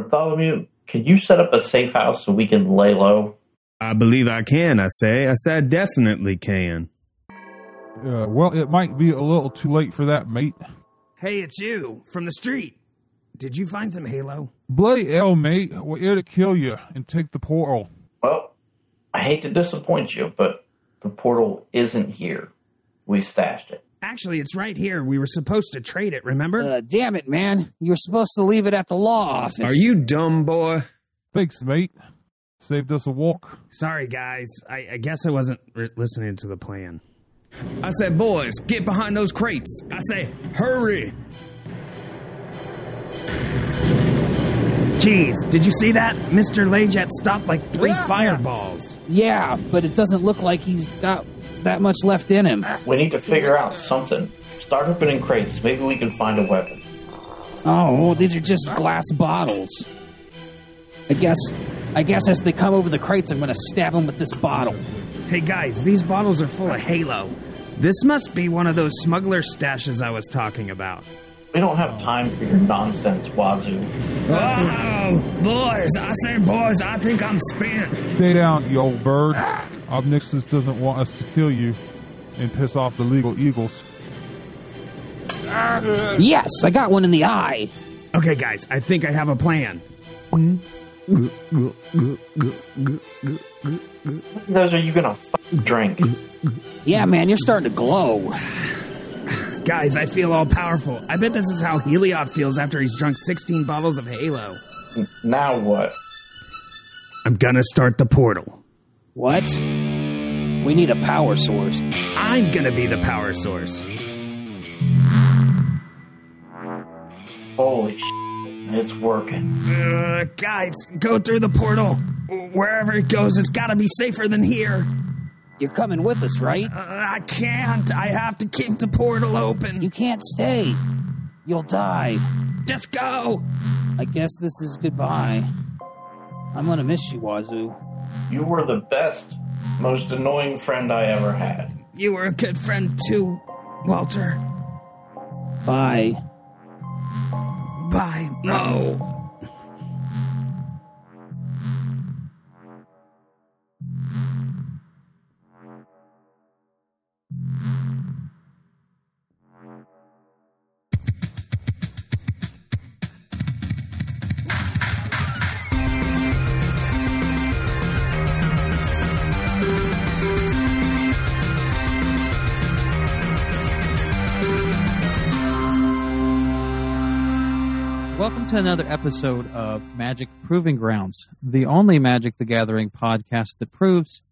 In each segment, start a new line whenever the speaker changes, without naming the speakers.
Bartholomew, can you set up a safe house so we can lay low?
I believe I can, I say. I say I definitely can.
Uh, well, it might be a little too late for that, mate.
Hey, it's you from the street. Did you find some Halo?
Bloody hell, mate. We're here to kill you and take the portal.
Well, I hate to disappoint you, but the portal isn't here. We stashed it.
Actually, it's right here. We were supposed to trade it, remember?
Uh, damn it, man. You were supposed to leave it at the law office.
Are you dumb, boy?
Thanks, mate. Saved us a walk.
Sorry, guys. I, I guess I wasn't re- listening to the plan.
I said, boys, get behind those crates. I say, hurry.
Jeez, did you see that? Mr. Lejet stopped like three fireballs.
Yeah, but it doesn't look like he's got that much left in him.
We need to figure out something. Start opening crates. Maybe we can find a weapon.
Oh, oh these are just glass bottles. I guess, I guess as they come over the crates, I'm gonna stab them with this bottle.
Hey, guys, these bottles are full of Halo. This must be one of those smuggler stashes I was talking about.
We don't have time for your nonsense, Wazoo.
Oh, boys, I say, boys, I think I'm spent.
Stay down, you old bird. Obnixus doesn't want us to kill you and piss off the legal eagles.
Yes, I got one in the eye.
Okay, guys, I think I have a plan.
Those are you gonna f- drink?
Yeah, man, you're starting to glow.
Guys, I feel all powerful. I bet this is how Heliod feels after he's drunk 16 bottles of Halo.
Now what?
I'm gonna start the portal.
What? We need a power source.
I'm gonna be the power source.
Holy sh! It's working.
Uh, guys, go through the portal. Wherever it goes, it's gotta be safer than here.
You're coming with us, right?
Uh, I can't. I have to keep the portal open.
You can't stay. You'll die.
Just go.
I guess this is goodbye. I'm gonna miss you, Wazoo.
You were the best, most annoying friend I ever had.
You were a good friend too, Walter.
Bye.
Bye, Mo.
Another episode of Magic Proving Grounds, the only Magic the Gathering podcast that proves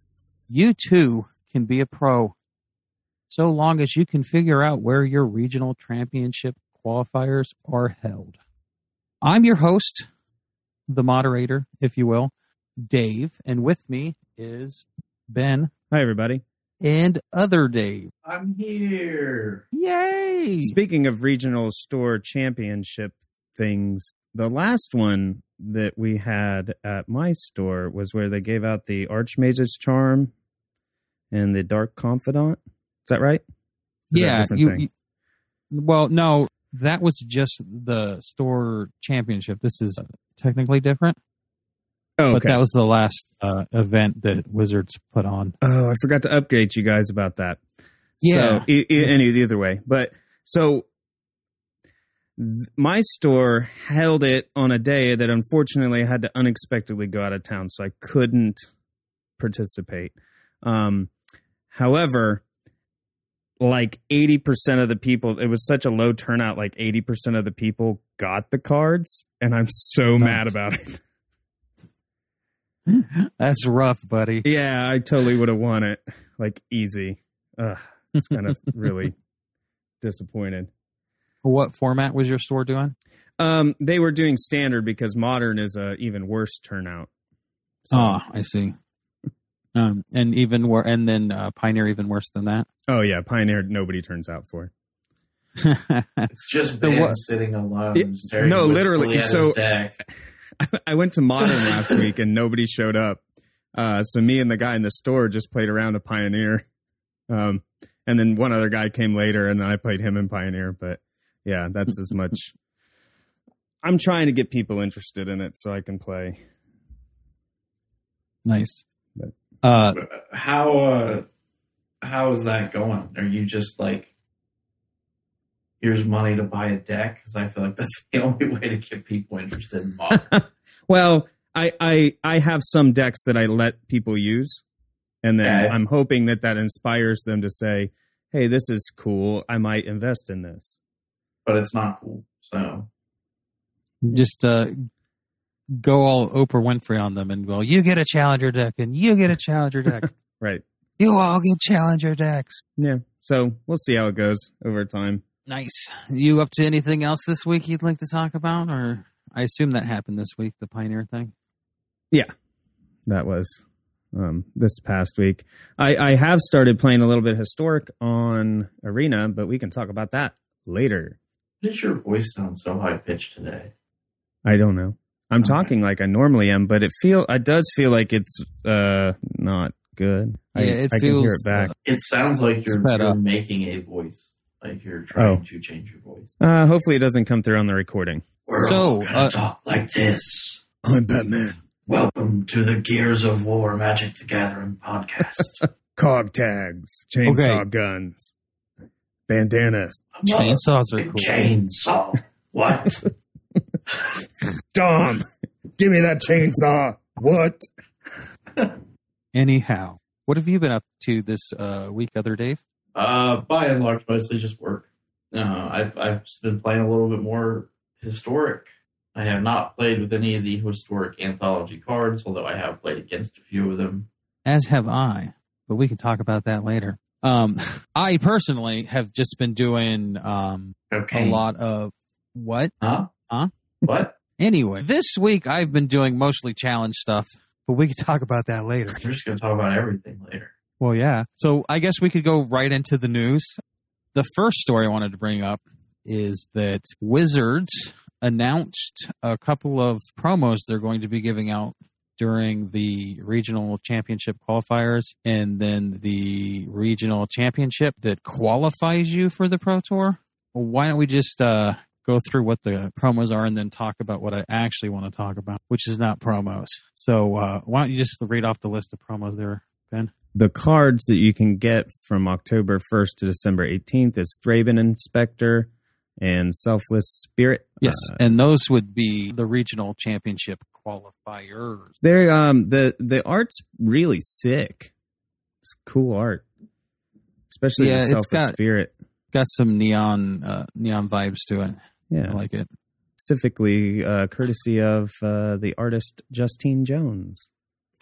you too can be a pro, so long as you can figure out where your regional championship qualifiers are held. I'm your host, the moderator, if you will, Dave, and with me is Ben
Hi, everybody.
and other Dave.
I'm here.
Yay!
Speaking of regional store championship things, the last one that we had at my store was where they gave out the Archmage's Charm and the Dark Confidant. Is that right? Is
yeah,
different
you, you- well, no, that was just the store championship. This is technically different,
Oh, okay.
but that was the last uh, event that Wizards put on.
Oh, I forgot to update you guys about that.
Yeah.
So, e- e- any either way, but so th- my store held it on a day that unfortunately I had to unexpectedly go out of town, so I couldn't participate. Um, however, like 80% of the people, it was such a low turnout, like 80% of the people got the cards, and I'm so
Nice.
mad about it.
That's rough, buddy.
Yeah, I totally would have won it. Like easy. Ugh, it's kind of really disappointed.
What format was your store doing?
Um, they were doing standard because modern is a even worse turnout. So-
Oh, I see. Um, and even wor- and then uh, Pioneer even worse than that.
oh yeah, Pioneer nobody turns out for.
It's just
So
Ben
what-
sitting alone,
It-
staring
no, literally,
at
so-
his deck.
I went to modern last week and nobody showed up. Uh, so me and the guy in the store just played around a Pioneer. Um, and then one other guy came later and I played him in Pioneer. But yeah, that's as much I'm trying to get people interested in it so I can play.
Nice.
But-
Uh,
How uh how is that going? Are you just like here's money to buy a deck? Because I feel like that's the only way to get people interested in modern.
Well, I, I I have some decks that I let people use, and then
Okay.
I'm hoping that that inspires them to say, "Hey, this is cool. I might invest in this."
But it's not cool. So
just uh, go all Oprah Winfrey on them and go, you get a challenger deck and you get a challenger deck.
Right?
you all get challenger decks.
Yeah. So we'll see how it goes over time.
Nice. You up to anything else this week you'd like to talk about? Or I assume that happened this week, the Pioneer thing. Yeah.
That was um, this past week. I, I have started playing a little bit historic on Arena, but we can talk about that later.
Why does your voice sound so high pitched today?
I don't know. I'm
Okay.
talking like I normally am, but it feel it does feel like it's uh not good. I,
Yeah, it
I can hear
feels,
it back.
It sounds like you're, you're making a voice. Like you're trying
Oh.
to change your voice.
Uh, hopefully, it doesn't come through on the recording.
We're
So,
all gonna
uh,
talk like this.
I'm Batman.
Welcome to the Gears of War Magic the Gathering podcast.
Cog tags, chainsaw
Okay.
guns, bandanas.
Chainsaws are cool.
Chainsaw. What?
Dom, give me that chainsaw. What?
Anyhow, what have you been up to this uh, week, other Dave?
uh, by and large, mostly just work. Uh, I've I've been playing a little bit more historic. I have not played with any of the historic anthology cards, although I have played against a few of them.
As have I, but we can talk about that later. Um, I personally have just been doing um,
Okay.
a lot of what?
Huh?
Huh?
What?
Anyway, this week I've been doing mostly challenge stuff, but we can talk about that later.
We're just going to talk about everything later.
Well, yeah. So I guess we could go right into the news. The first story I wanted to bring up is that Wizards announced a couple of promos they're going to be giving out during the regional championship qualifiers and then the regional championship that qualifies you for the Pro Tour. Well, why don't we just uh, go through what the promos are and then talk about what I actually want to talk about, which is not promos. So uh, why don't you just read off the list of promos there, Ben?
The cards that you can get from October 1st to December 18th is Thraben Inspector and Selfless Spirit.
Yes,
Uh,
and those would be the regional championship qualifiers.
They're um the the art's really sick. It's cool art, especially
Yeah,
the Selfless
got-
Spirit.
Got some neon uh, neon vibes to it.
Yeah, I
like it.
specifically uh, courtesy of uh, the artist Justine Jones.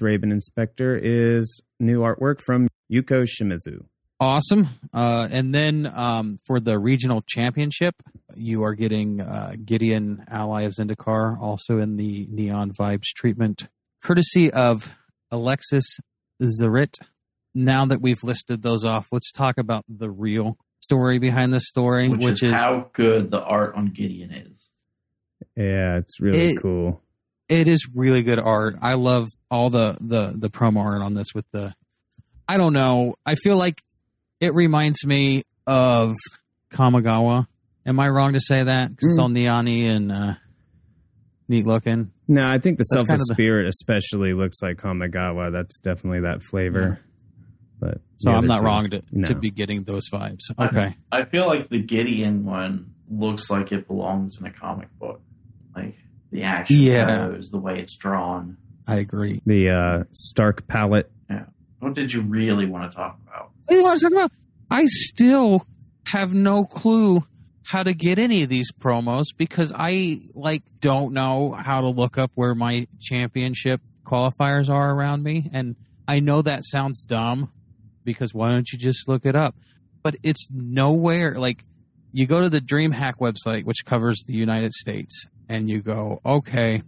Thraben Inspector is new artwork from Yuko Shimizu.
Awesome. Uh, and then um, for the regional championship, you are getting uh, Gideon Ally of Zendikar, also in the neon vibes treatment, courtesy of Alexis Ziritt. Now that we've listed those off, let's talk about the real story behind this story,
Which,
which,
is, how good the art on Gideon is.
Yeah, it's really
It-
cool.
it is really good art. I love all the the the promo art on this with the I don't know. I feel like it reminds me of Kamigawa. Am I wrong to say that? 'Cause it's all neon and uh, neat looking.
No, I think the
That's
Selfless
kind of the-
Spirit especially looks like Kamigawa. That's definitely that flavor. But
So
the
I'm not
two-
wrong to,
no.
to be getting those vibes. Okay.
I feel like the Gideon one looks like it belongs in a comic book. Like the action
Yeah.
goes, the way it's drawn.
I agree.
the uh, Stark palette. Yeah.
What did you really want to talk
Oh, you want to talk about? I still have no clue how to get any of these promos because I like don't know how to look up where my championship qualifiers are around me and I know that sounds dumb because why don't you just look it up? But it's nowhere like you go to the DreamHack website which covers the United States and you go, "Okay,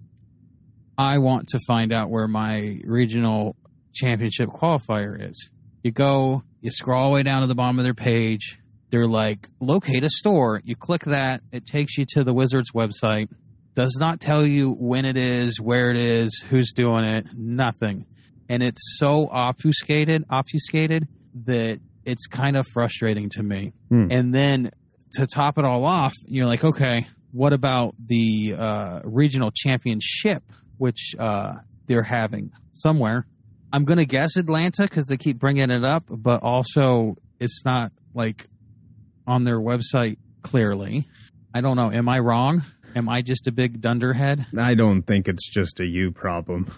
I want to find out where my regional championship qualifier is." You go, you scroll all the way down to the bottom of their page. They're like, locate a store. You click that. It takes you to the Wizards website. Does not tell you when it is, where it is, who's doing it, nothing. And it's so obfuscated, obfuscated that it's kind of frustrating to me.
Hmm.
And then to top it all off, you're like, okay, what about the uh, regional championship, which uh, they're having somewhere? I'm going to guess Atlanta because they keep bringing it up, but also it's not like on their website clearly. I don't know. Am I wrong? Am I just a big dunderhead?
I don't think it's just a you problem.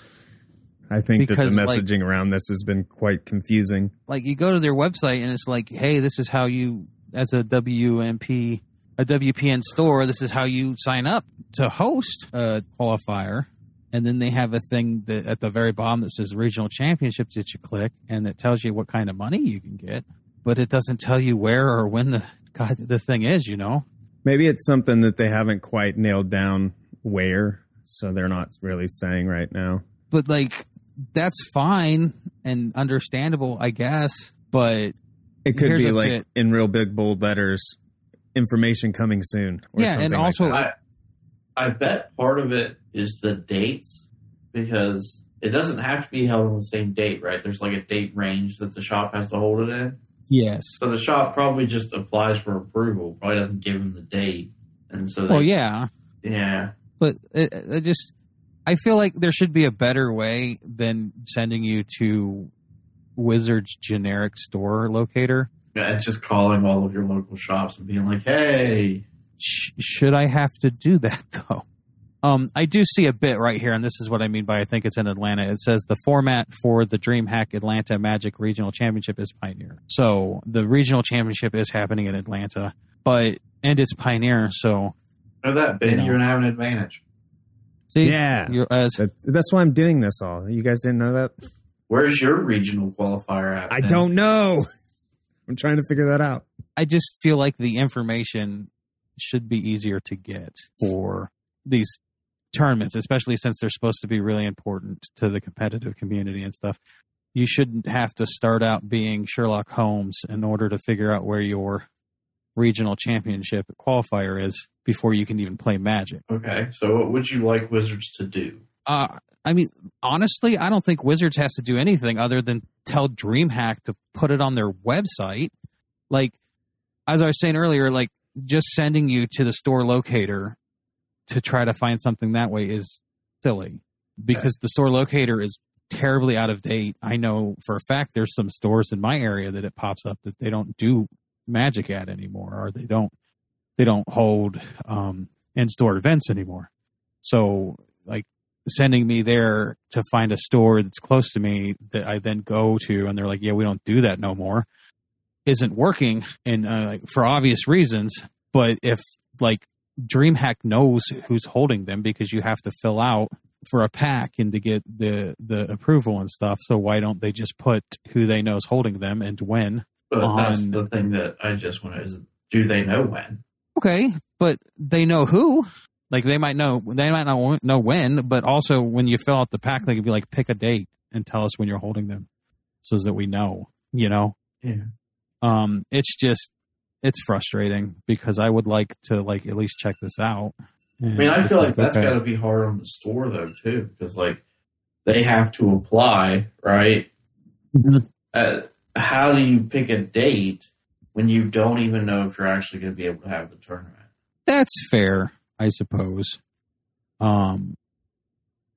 I think
Because,
that the
like-
messaging around this has been quite confusing.
Like you go to their website and it's like, hey, this is how you, as a WMP, a WPN store, this is how you sign up to host a qualifier. And then they have a thing that at the very bottom that says regional championships that you click and it tells you what kind of money you can get, but it doesn't tell you where or when the God, the thing is, you know?
Maybe it's something that they haven't quite nailed down where, so they're not really saying right now.
But like, that's fine and understandable, I guess. But
It could be like
bit.
in real big bold letters, information coming soon. Or
Yeah, and
something like
also-
that.
I, I bet part of it is the dates because it doesn't have to be held on the same date, right? There's like a date range that the shop has to hold it in.
yes.
So the shop probably just applies for approval, probably doesn't give them the date. And so they,
Well, yeah.
yeah.
but it, it just I feel like there should be a better way than sending you to Wizards generic store locator.
Yeah, it's just calling all of your local shops and being like, hey,
Sh- should I have to do that though? Um, I do see a bit right here, and this is what I mean by I think it's in Atlanta. It says the format for the DreamHack Atlanta Magic Regional Championship is Pioneer. So the regional championship is happening in Atlanta, but and it's Pioneer. So
know that, Ben,
You know.
you're going to have an advantage.
see,
Yeah.
you're, as
that's why I'm doing this all. You guys didn't know that?
Where's your regional qualifier at?
I
Ben?
don't know. I'm trying to figure that out.
I just feel like the information should be easier to get for these tournaments, especially since they're supposed to be really important to the competitive community and stuff. You shouldn't have to start out being Sherlock Holmes in order to figure out where your regional championship qualifier is before you can even play Magic.
Okay, so what would you like Wizards to do?
Uh, I mean, honestly, I don't think Wizards has to do anything other than tell DreamHack to put it on their website. Like, as I was saying earlier, like just sending you to the store locator to try to find something that way is silly because the store locator is terribly out of date. I know for a fact there's some stores in my area that it pops up that they don't do magic at anymore or they don't they don't hold um in-store events anymore. So like sending me there to find a store that's close to me that I then go to, and they're like, "Yeah, we don't do that no more," isn't working, and uh, for obvious reasons. But if like DreamHack knows who's holding them because you have to fill out for a pack and to get the the approval and stuff, so why don't they just put who they know is holding them and when?
But that's the thing that I just want to is do they know when?
Okay, but they know who. Like they might know, they might not know when, but also when you fill out the pack, they could be like, pick a date and tell us when you're holding them, so that we know. You know,
Yeah.
um, it's just it's frustrating because I would like to like at least check this out.
I mean, I feel like that's got to be hard on the store though too, because like they have to apply, right?
Mhm.
Uh, how do you pick a date when you don't even know if you're actually going to be able to have the tournament?
that's fair, I suppose. Um,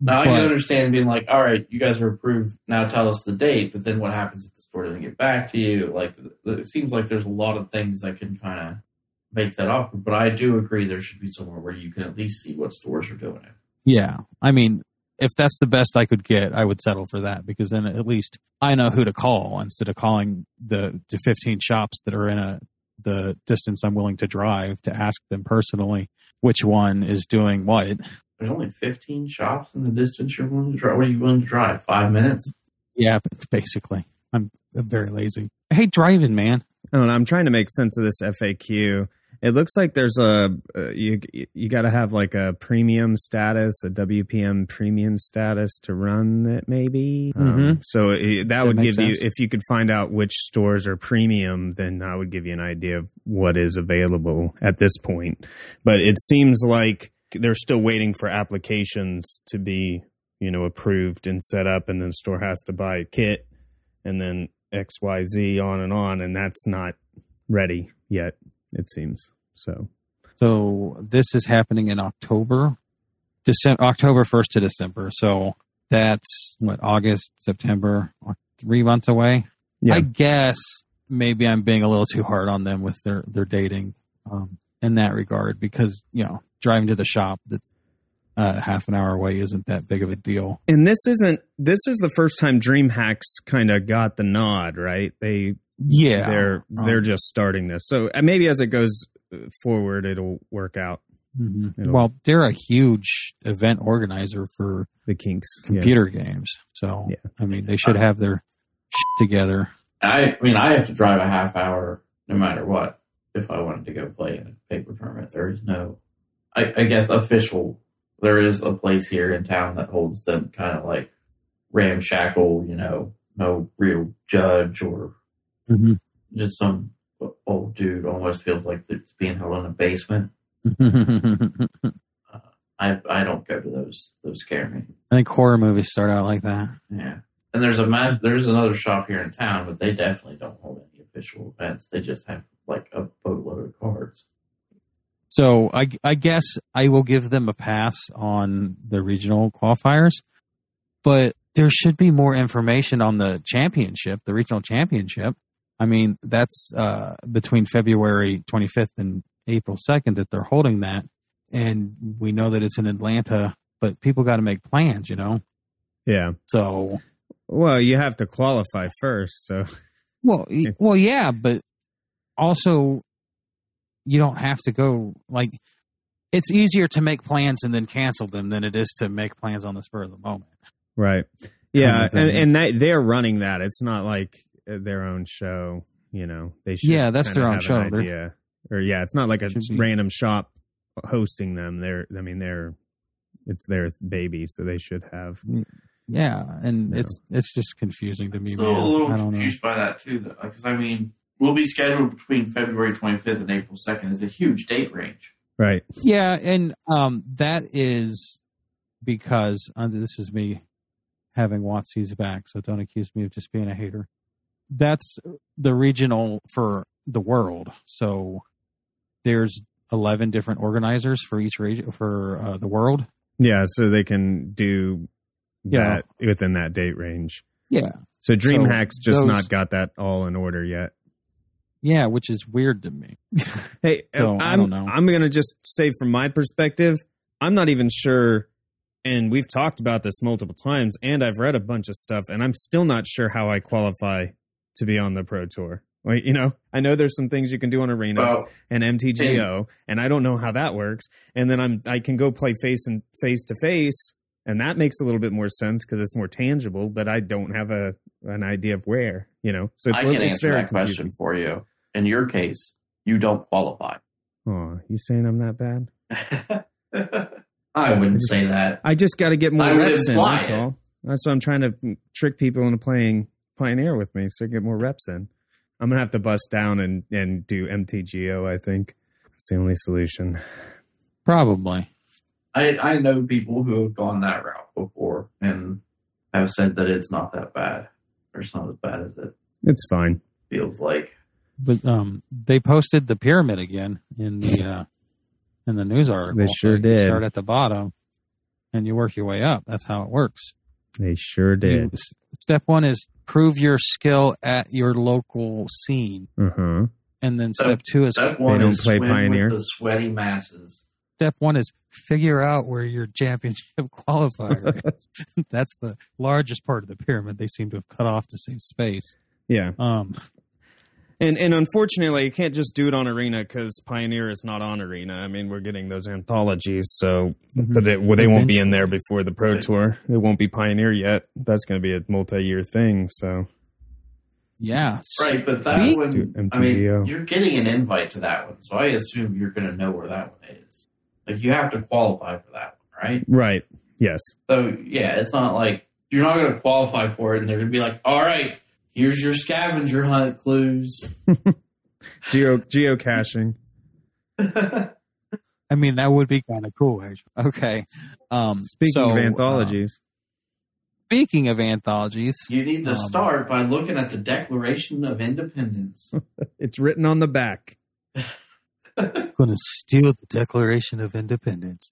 Now I can understand being like, all right, you guys are approved. Now tell us the date. But then what happens store doesn't get back to you? Like, it seems like there's a lot of things that can kind of make that awkward. But I do agree there should be somewhere where you can at least see what stores are doing it.
Yeah. I mean, if that's the best I could get, I would settle for that because then at least I know who to call instead of calling the, the 15 shops that are in a, the distance I'm willing to drive to ask them personally which one is doing what.
There's only 15 shops in the distance you're willing to drive. What are you willing to drive? Five minutes?
Yeah, basically, I'm, I'm very lazy. I hate driving, man.
I don't know. I'm trying to make sense of this FAQ. It looks like there's a uh, you you got to have like a premium status, a WPM premium status to run it. Maybe um,
Mhm.
so it, that,
That
would give you if you could find out which stores are premium, then that would give you an idea of what is available at this point. But it seems like they're still waiting for applications to be you know approved and set up, and then the store has to buy a kit, and then X Y Z on and on, and that's not ready yet. It seems so.
So this is happening in October, December, October first to December. So that's what August, September, three months away.
Yeah.
I guess maybe I'm being a little too hard on them with their their dating um, in that regard because you know driving to the shop that's uh, half an hour away isn't that big of a deal.
And this isn't this is the first time DreamHacks kind of got the nod, right? They
Yeah,
they're
Um,
they're just starting this. So uh, maybe as it goes uh, forward it'll work out
mhm.
It'll-
Well, they're a huge event organizer for
the kinks. Yeah.
computer games, so
Yeah.
I mean they should have their shit together.
I, I mean, I have to drive a half hour no matter what if I wanted to go play in a paper tournament. There is no, I, I guess, official. There is a place here in town that holds them kind of like ramshackle, you know, no real judge or
Mhm.
just some old dude almost feels like it's being held in a basement. I I don't go to those. Those scare me.
I think horror movies start out like that.
Yeah. And there's a there's another shop here in town, but they definitely don't hold any official events. They just have like a boatload of cards.
So I, I guess I will give them a pass on the regional qualifiers, but there should be more information on the championship, the regional championship. I mean, that's uh, between February 25th and April 2nd that they're holding that, and we know that it's in Atlanta. But people got to make plans, you know.
Yeah.
So,
Well, you have to qualify first, so
well, well, yeah, but also you don't have to go like it's easier to make plans and then cancel them than it is to make plans on the spur of the moment.
right. Yeah, and and they they're running that. It's not like uh, their own show, you know. They should
Yeah, that's their own show.
Yeah. Or yeah, it's not like a
Should be.
random shop hosting them. They're I mean they're it's their baby, so they should have
Yeah, and
No.
it's it's just confusing to me,
Still a little
I don't know.
confused by that too, though, because I mean, we'll be scheduled between February 25th and April 2nd. Is a huge date range.
right.
Yeah, and um, that is because uh, this is me having WotC's back, so don't accuse me of just being a hater. That's the regional for the world. So there's 11 different organizers for each region for uh, the world.
Yeah, so they can do
Yeah.
that within that date range.
Yeah.
So DreamHack's just
those-
not got that all in order yet.
Yeah, which is weird to me.
Hey,
So, I
I'm
don't know.
I'm gonna just say from my perspective, I'm not even sure. And we've talked about this multiple times, and I've read a bunch of stuff, and I'm still not sure how I qualify to be on the pro tour. Like, you know, I know there's some things you can do on Arena
Well,
and MTGO, and I don't know how that works. And then I'm I can go play face and face to face, and that makes a little bit more sense because it's more tangible. But I don't have a an idea of where, you know. So it's,
I can
it's
answer
very
that question for you. In your case, you don't qualify.
Oh, you saying I'm that bad?
I wouldn't say that.
I just got to get more
I
reps in. That's
it.
all. That's why I'm trying to trick people into playing Pioneer with me, so I get more reps in. I'm gonna have to bust down and and do MTGO. I think it's the only solution.
Probably.
I, I know people who have gone that route before and have said that it's not that bad. Or it's not as bad as it
It's fine.
feels like.
But um, they posted the pyramid again in the uh, in the news article.
They sure
you
did.
Start at the bottom, and you work your way up. That's how it works.
They sure did.
s- step one is prove your skill at your local scene,
huh.
and then
So-
step two is
Step one
don't
is
play
swim
Pioneer?
with the sweaty masses.
Step one is figure out where your championship qualifier is. That's the largest part of the pyramid. They seem to have cut off to save space.
Yeah,
Um,
and and unfortunately, you can't just do it on Arena because Pioneer is not on Arena. I mean, we're getting those anthologies, so but it, well, they won't be in there before the Pro
Right.
Tour. It won't be Pioneer yet. That's going to be a multi-year thing. So
yeah,
Right, but that
Speak-
one,
Do
I mean, you're getting an invite to that one, so I assume you're going to know where that one is. Like, you have to qualify for that one, right?
right, yes,
So, yeah, it's not like you're not going to qualify for it, and they're going to be like, all right, here's your scavenger hunt clues.
geo geocaching.
I mean that would be kind of cool. Actually, okay. Um,
Speaking
so,
of
uh,
anthologies,
speaking of anthologies,
You need to
Um,
start by looking at the Declaration of Independence.
it's written on the back.
Gonna steal the Declaration of Independence.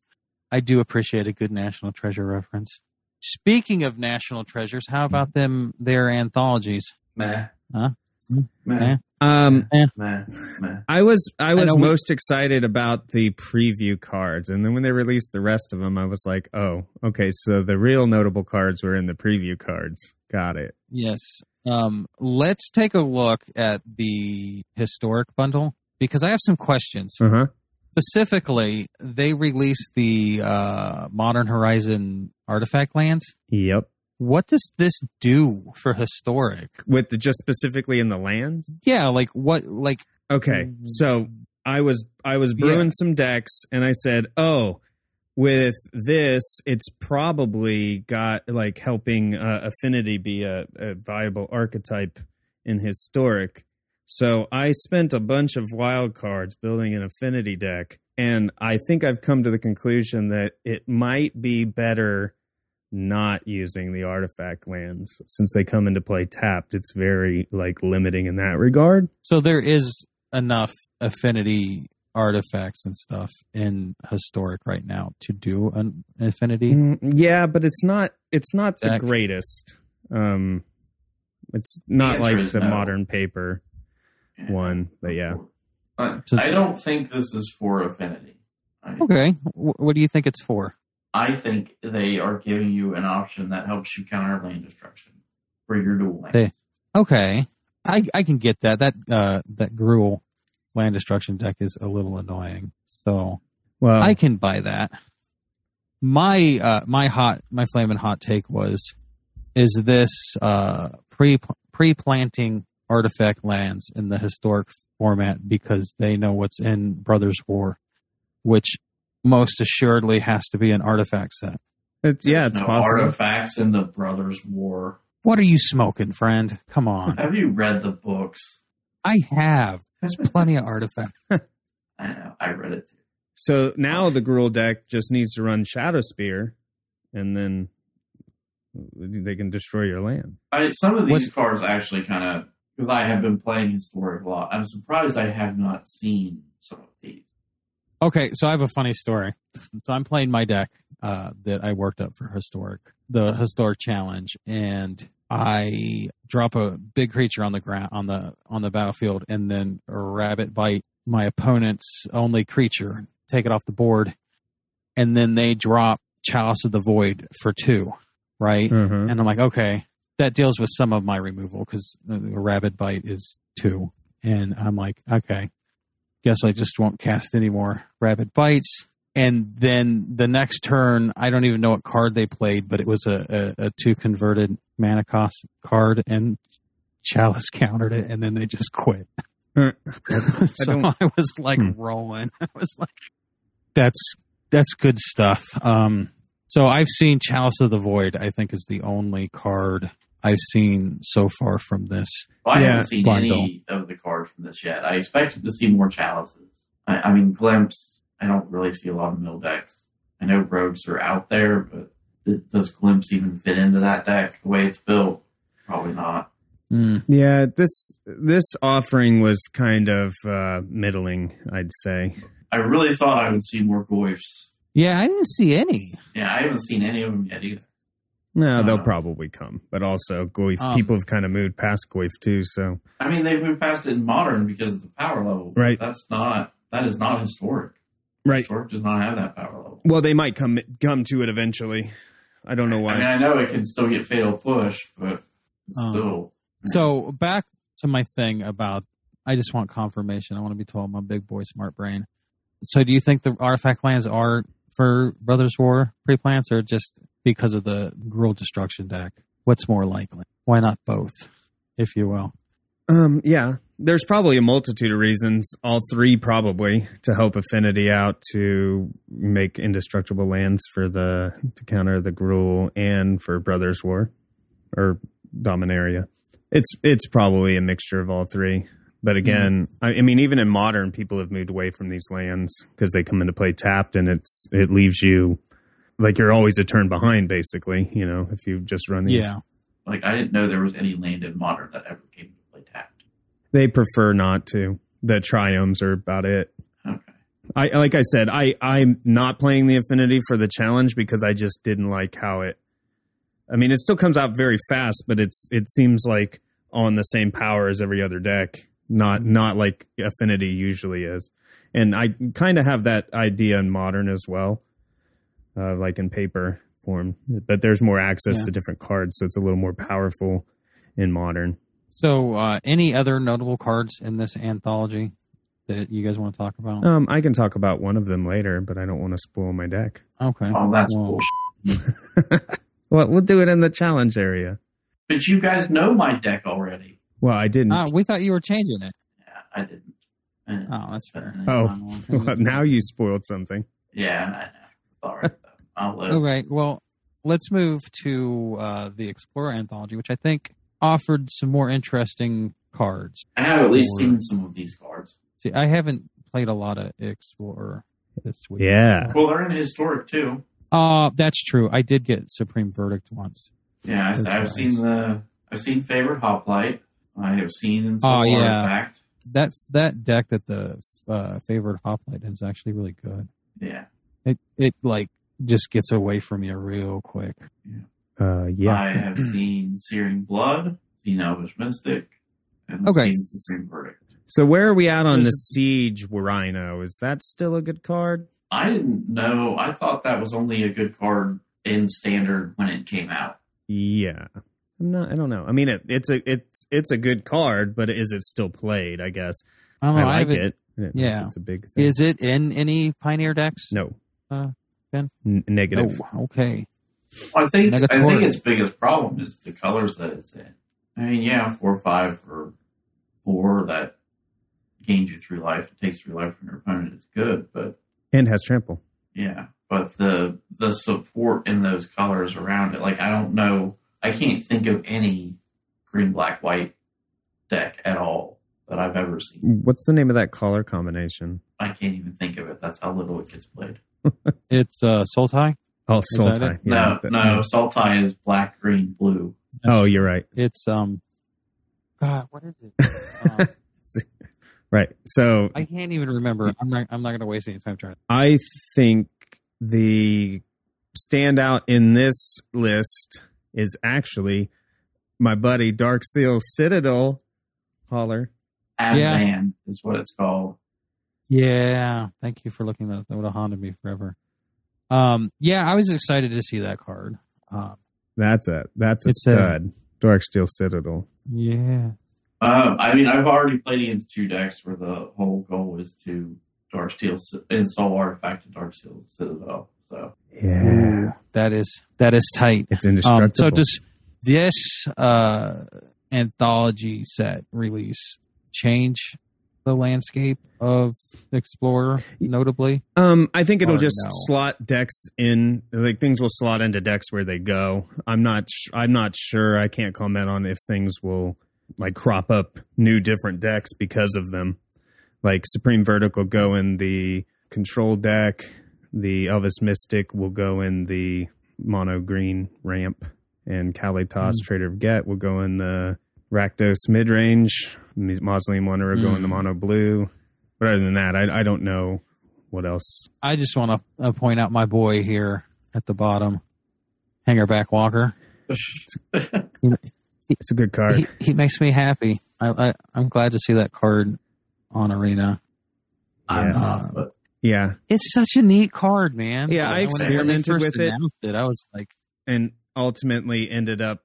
I do appreciate a good national treasure reference. Speaking of national treasures, how about them their anthologies?
Meh.
Huh?
Meh.
Meh.
Um,
Meh. Meh.
I was I was
know we-
most excited about the preview cards, and then when they released the rest of them, I was like, "Oh, okay." So the real notable cards were in the preview cards. Got it.
Yes. Um, let's take a look at the historic bundle because I have some questions.
Uh huh.
Specifically, they released the uh, Modern Horizon artifact lands.
Yep.
What does this do for historic?
With the just specifically in the lands.
Yeah, like what? Like
Okay, so I was I was brewing
Yeah.
some decks, and I said, "Oh, with this, it's probably got like helping uh, affinity be a, a viable archetype in historic." So I spent a bunch of wild cards building an affinity deck, and I think I've come to the conclusion that it might be better not using the artifact lands since they come into play tapped. It's very like limiting in that regard.
so, there is enough affinity artifacts and stuff in historic right now to do an affinity.
Mm, yeah, but it's not it's not the greatest. Um it's not
answer
like the
no.
modern paper
Yeah.
One, but yeah.
I, I don't think this is for affinity. I,
Okay, what do you think it's for?
I think they are giving you an option that helps you counter land destruction for your dual lands.
They- Okay, I I can get that. That uh that Gruul land destruction deck is a little annoying. So
Well,
I can buy that. My uh my hot my flaming hot take was is this uh pre pre planting artifact lands in the historic format because they know what's in Brothers War, which most assuredly has to be an artifact set.
it's, yeah, it's
no
possible.
artifacts in the Brothers War.
What are you smoking, friend? Come on.
Have you read the books?
I have. There's plenty of artifacts.
I know. I read it.
So now the Gruul deck just needs to run Shadowspear and then they can destroy your land.
I, some of these
What's-
cards actually kind of because I have been playing historic a lot. I'm surprised I have not seen some of these.
Okay, so I have a funny story. So I'm playing my deck uh, that I worked up for historic, the historic challenge, and I drop a big creature on the ground on the on the battlefield, and then a Rabid Bite my opponent's only creature, take it off the board, and then they drop Chalice of the Void for two, right?
Uh-huh.
And I'm like, okay, that deals with some of my removal because the rabid bite is two. And I'm like, okay, guess I just won't cast any more rabid bites. And then the next turn, I don't even know what card they played, but it was a, a, a two converted mana cost card, and Chalice countered it, and then they just quit. So
don't-
I, was like
Hmm.
rolling. I was like, that's that's good stuff. Um, so I've seen Chalice of the Void. I think is the only card I've seen so far from this.
Well, I
Yeah,
haven't seen
bundle.
any of the cards from this yet. I expected to see more chalices. I, I mean, Glimpse, I don't really see a lot of mill decks. I know rogues are out there, but th- does Glimpse even fit into that deck the way it's built? Probably not.
Mm.
Yeah, this this offering was kind of uh, middling, I'd say.
I really thought I would see more Goyfs.
Yeah, I didn't see any.
Yeah, I haven't seen any of them yet either.
No, they'll
Uh,
probably come, but also Goyf.
Um,
people have kind of moved past Goyf too. So
I mean, they've moved past it in modern because of the power level.
Right.
That's not, that is not historic.
right.
Historic does not have that power level.
Well, they might come come to it eventually. I don't know why.
I mean, I know it can still get fatal push, but
Um,
still.
So back to my thing about I just want confirmation. I want to be told my big boy smart brain. So do you think the artifact lands are for Brothers War pre-plants or just because of the Gruul destruction deck? What's more likely? Why not both, if you will?
Um, yeah, there's probably a multitude of reasons. All three probably to help Affinity out to make indestructible lands for the to counter the Gruul and for Brothers War or Dominaria. It's it's probably a mixture of all three. But again, I, I mean, even in modern, people have moved away from these lands because they come into play tapped, and it's it leaves you like you're always a turn behind, basically. You know, if you just run these.
Yeah.
Like, I didn't know there was any land in modern that ever came to play tapped.
They prefer not to. The triomes are about it.
Okay.
I like I said, I I'm not playing the Affinity for the challenge because I just didn't like how it. I mean, it still comes out very fast, but it's it seems like on the same power as every other deck, not not like Affinity usually is. And I kind of have that idea in Modern as well, uh, like in paper form. But there's more access
Yeah.
to different cards, so it's a little more powerful in Modern.
So, uh, any other notable cards in this anthology that you guys want to talk about?
Um, I can talk about one of them later, but I don't want to spoil my deck.
okay.
Oh, that's
Well,
bullshit.
Well, we'll do it in the challenge area.
But you guys know my deck already.
Well, I didn't.
Uh, we thought you were changing it.
Yeah, I didn't. I didn't.
Oh, that's fair.
Oh. Well, now you spoiled something.
Yeah, I know. Sorry. Though. I'll.
Okay, well, let's move to uh, the Explorer anthology, which I think offered some more interesting cards.
I have at least
Or-
seen some of these cards.
See, I haven't played a lot of Explorer this week.
Yeah.
Well, they're in historic too.
Uh, that's true. I did get Supreme Verdict once.
Yeah, I, I've
nice.
seen the. I've seen Favored Hoplite. I have seen in
Oh,
Soul
yeah.
Artifact.
That's that deck that the uh, Favored Hoplite is actually really good.
Yeah.
It it like just gets away from you real quick.
Uh, yeah.
I have seen Searing Blood, seen Elvish Mystic, and I've
Okay.
seen Supreme Verdict.
So where are we at on the
There's-
Siege Rhino? Is that still a good card?
I didn't know. I thought that was only a good card in standard when it came out.
Yeah. I'm not. I don't know. I mean, it, it's a it's it's a good card, but is it still played? I guess
I don't know.
I
I
like
haven't-
it. I don't know if
yeah.
it's a big thing.
Is it in any Pioneer decks?
no.
Uh, Ben?
N- negative.
Oh, okay.
I think I think its biggest problem is the colors that it's in. I mean, yeah, four or five or four that gains you through life, it takes through life from your opponent is good, but
And has trample.
yeah, but the the support in those colors around it, like I don't know, I can't think of any green, black, white deck at all that I've ever seen.
What's the name of that color combination?
I can't even think of it. That's how little it gets played.
It's uh, Sultai.
Oh,
Is that
Sultai. Yeah,
no,
that-
no, Sultai is black, green, blue.
Oh, you're right.
It's um. God, what is it? Um,
Right. So
I can't even remember. I'm not. I'm not going to waste any time trying.
I think the standout in this list is actually my buddy Darksteel Citadel. Holler.
Abzan is what it's called.
Yeah, thank you for looking that. That would have haunted me forever. Um, yeah, I was excited to see that card. Um,
That's a that's a
It's a-
stud. Darksteel Citadel.
yeah,
Um, I mean, I've already played against two decks where the whole goal is to Dark Steel Ensoul Artifact and Darksteel Citadel. So
Yeah.
Ooh, that is that is tight.
It's
Um,
indestructible.
so does this uh, anthology set release change the landscape of Explorer notably?
Um, I think it'll just
no?
slot decks in. Like things will slot into decks where they go. I'm not. Sh- I'm not sure. I can't comment on if things will like crop up new different decks because of them. Like Supreme Verdict go in the control deck. The Elvish Mystic will go in the mono green ramp, and Kalitas Traitor of Ghet will go in the Rakdos mid range. Mausoleum Wanderer will go in the
Mm.
mono blue. But other than that, I, I don't know what else.
I just want to uh, point out my boy here at the bottom, Hangarback Walker.
It's a good card.
He, he makes me happy. I, I I'm glad to see that card on Arena.
Yeah.
not, but
yeah,
It's such a neat card, man.
Yeah, I
When when they
experimented
first
with it.
it. I was like,
and ultimately ended up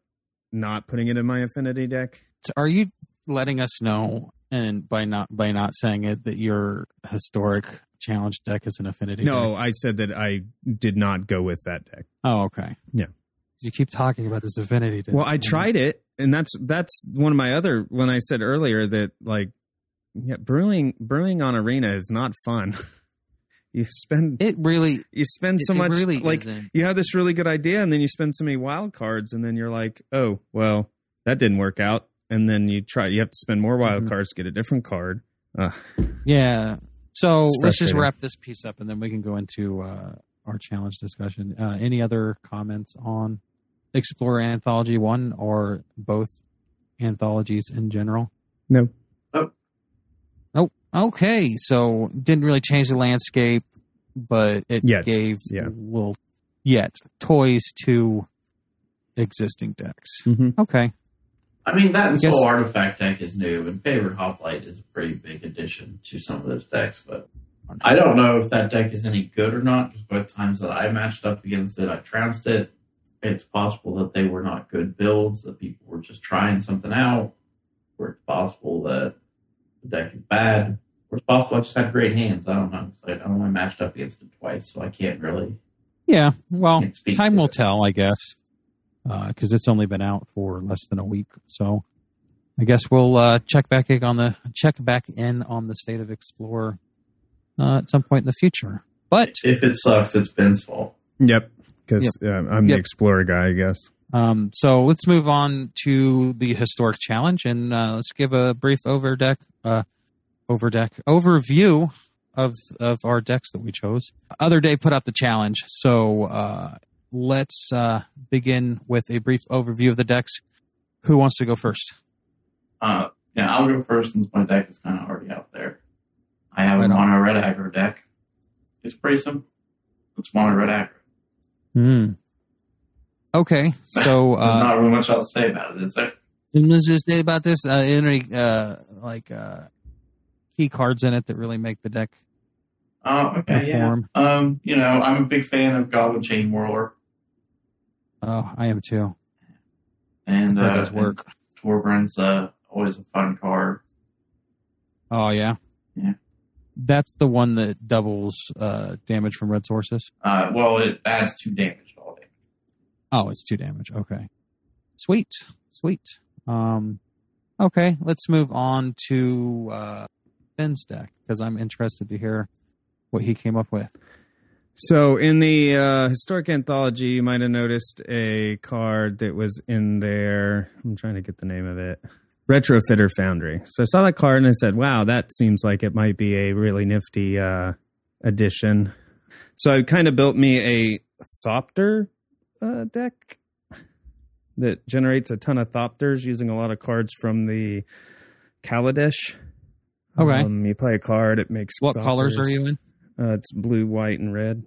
not putting it in my affinity deck.
So are you letting us know and by not by not saying it that your historic challenge deck is an affinity
No,
deck?
I said that I did not go with that deck.
oh okay
Yeah.
you keep talking about this affinity deck
Well, I tried it, and that's that's one of my other. When I said earlier that like, yeah, brewing brewing on arena is not fun. you spend
it really
you spend so
it,
much
it really
like
isn't.
you have this really good idea, and then you spend so many wild cards, and then you're like, oh well, that didn't work out, and then you try. You have to spend more wild
Mhm.
cards to get a different card. Ugh.
yeah so let's just wrap this piece up and then we can go into uh, our challenge discussion uh, any other comments on explorer anthology one or both anthologies in general
No.
Nope. Okay, so didn't really change the landscape, but it
Yet,
gave
yeah.
little yet toys to existing decks.
Mm-hmm.
Okay.
I mean, that and
guess-
Soul Artifact deck is new, and Favored Hoplite is a pretty big addition to some of those decks. But I don't know if that deck is any good or not, because both times that I matched up against it, I trounced it. It's possible that they were not good builds, that people were just trying something out, or it's possible that the deck is bad, or it's I just had great hands. I don't know. 'cause I, I only matched up against it twice, so I can't really.
Yeah. Well, time will
it.
tell, I guess, because it's only been out for less than a week. So I guess we'll uh, check back in on the check back in on the state of Explorer uh, at some point in the future. But
If it sucks, it's Ben's fault.
Yep. Because uh, I'm the explorer guy, I guess.
Um, so let's move on to the historic challenge, and uh, let's give a brief overdeck, uh, overdeck overview of of our decks that we chose. Other day put out the challenge, so uh, let's uh, begin with a brief overview of the decks. Who wants to go first?
Uh, yeah, I'll go first since my deck is kind of already out there. I have
Right
a
on.
mono red aggro deck. It's pretty simple. It's mono red aggro.
Hmm. Okay, so uh,
not really much else to say about it, is there?
let's just say about this. Uh, any uh, like uh, key cards in it that really make the deck
Oh, okay, yeah.
perform?
Um, you know, I'm a big fan of Goblin Chainwhirler
Oh, I am too.
and
That
uh,
does work.
and Torbran's uh, always a fun card.
Oh yeah.
Yeah.
That's the one that doubles uh, damage from red sources.
Uh, well, it adds two damage to all damage.
Oh, it's two damage. Okay. Sweet. Sweet. Um okay, let's move on to uh Ben's deck because I'm interested to hear what he came up with.
So in the uh, historic anthology, you might have noticed a card that was in there. I'm trying to get the name of it. Retrofitter Foundry. So I saw that card and I said, "Wow, that seems like it might be a really nifty uh, addition." So I kind of built me a Thopter uh, deck that generates a ton of Thopters using a lot of cards from the Kaladesh.
Okay.
Um, you play a card, it makes
What colors are you in?
Uh, it's blue, white, and red.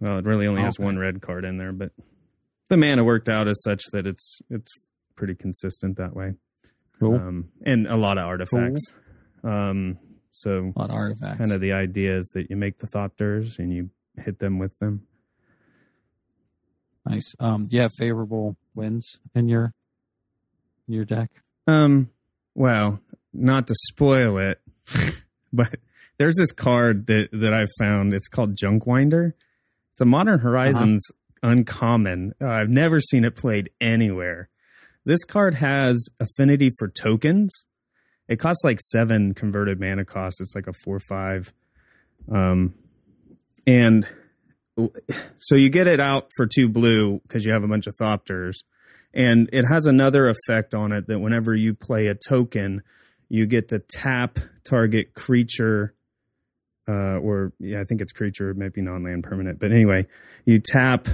Well, it really only has
Okay.
one red card in there, but the mana worked out as such that it's it's pretty consistent that way.
Cool.
Um, and a lot of artifacts. Um, so
a lot of artifacts.
kind of the idea is that you make the Thopters and you hit them with them.
nice. Um do you have favorable wins in your in your deck?
Um, well, not to spoil it, but there's this card that that I've found. It's called Junkwinder. It's a Modern Horizons uncommon. Uh, I've never seen it played anywhere. This card has affinity for tokens. It costs like seven converted mana cost. It's like a four five. Um, and so you get it out for two blue because you have a bunch of Thopters and it has another effect on it that whenever you play a token, you get to tap target creature, uh, or yeah, I think it's creature, maybe non-land permanent, but anyway, you tap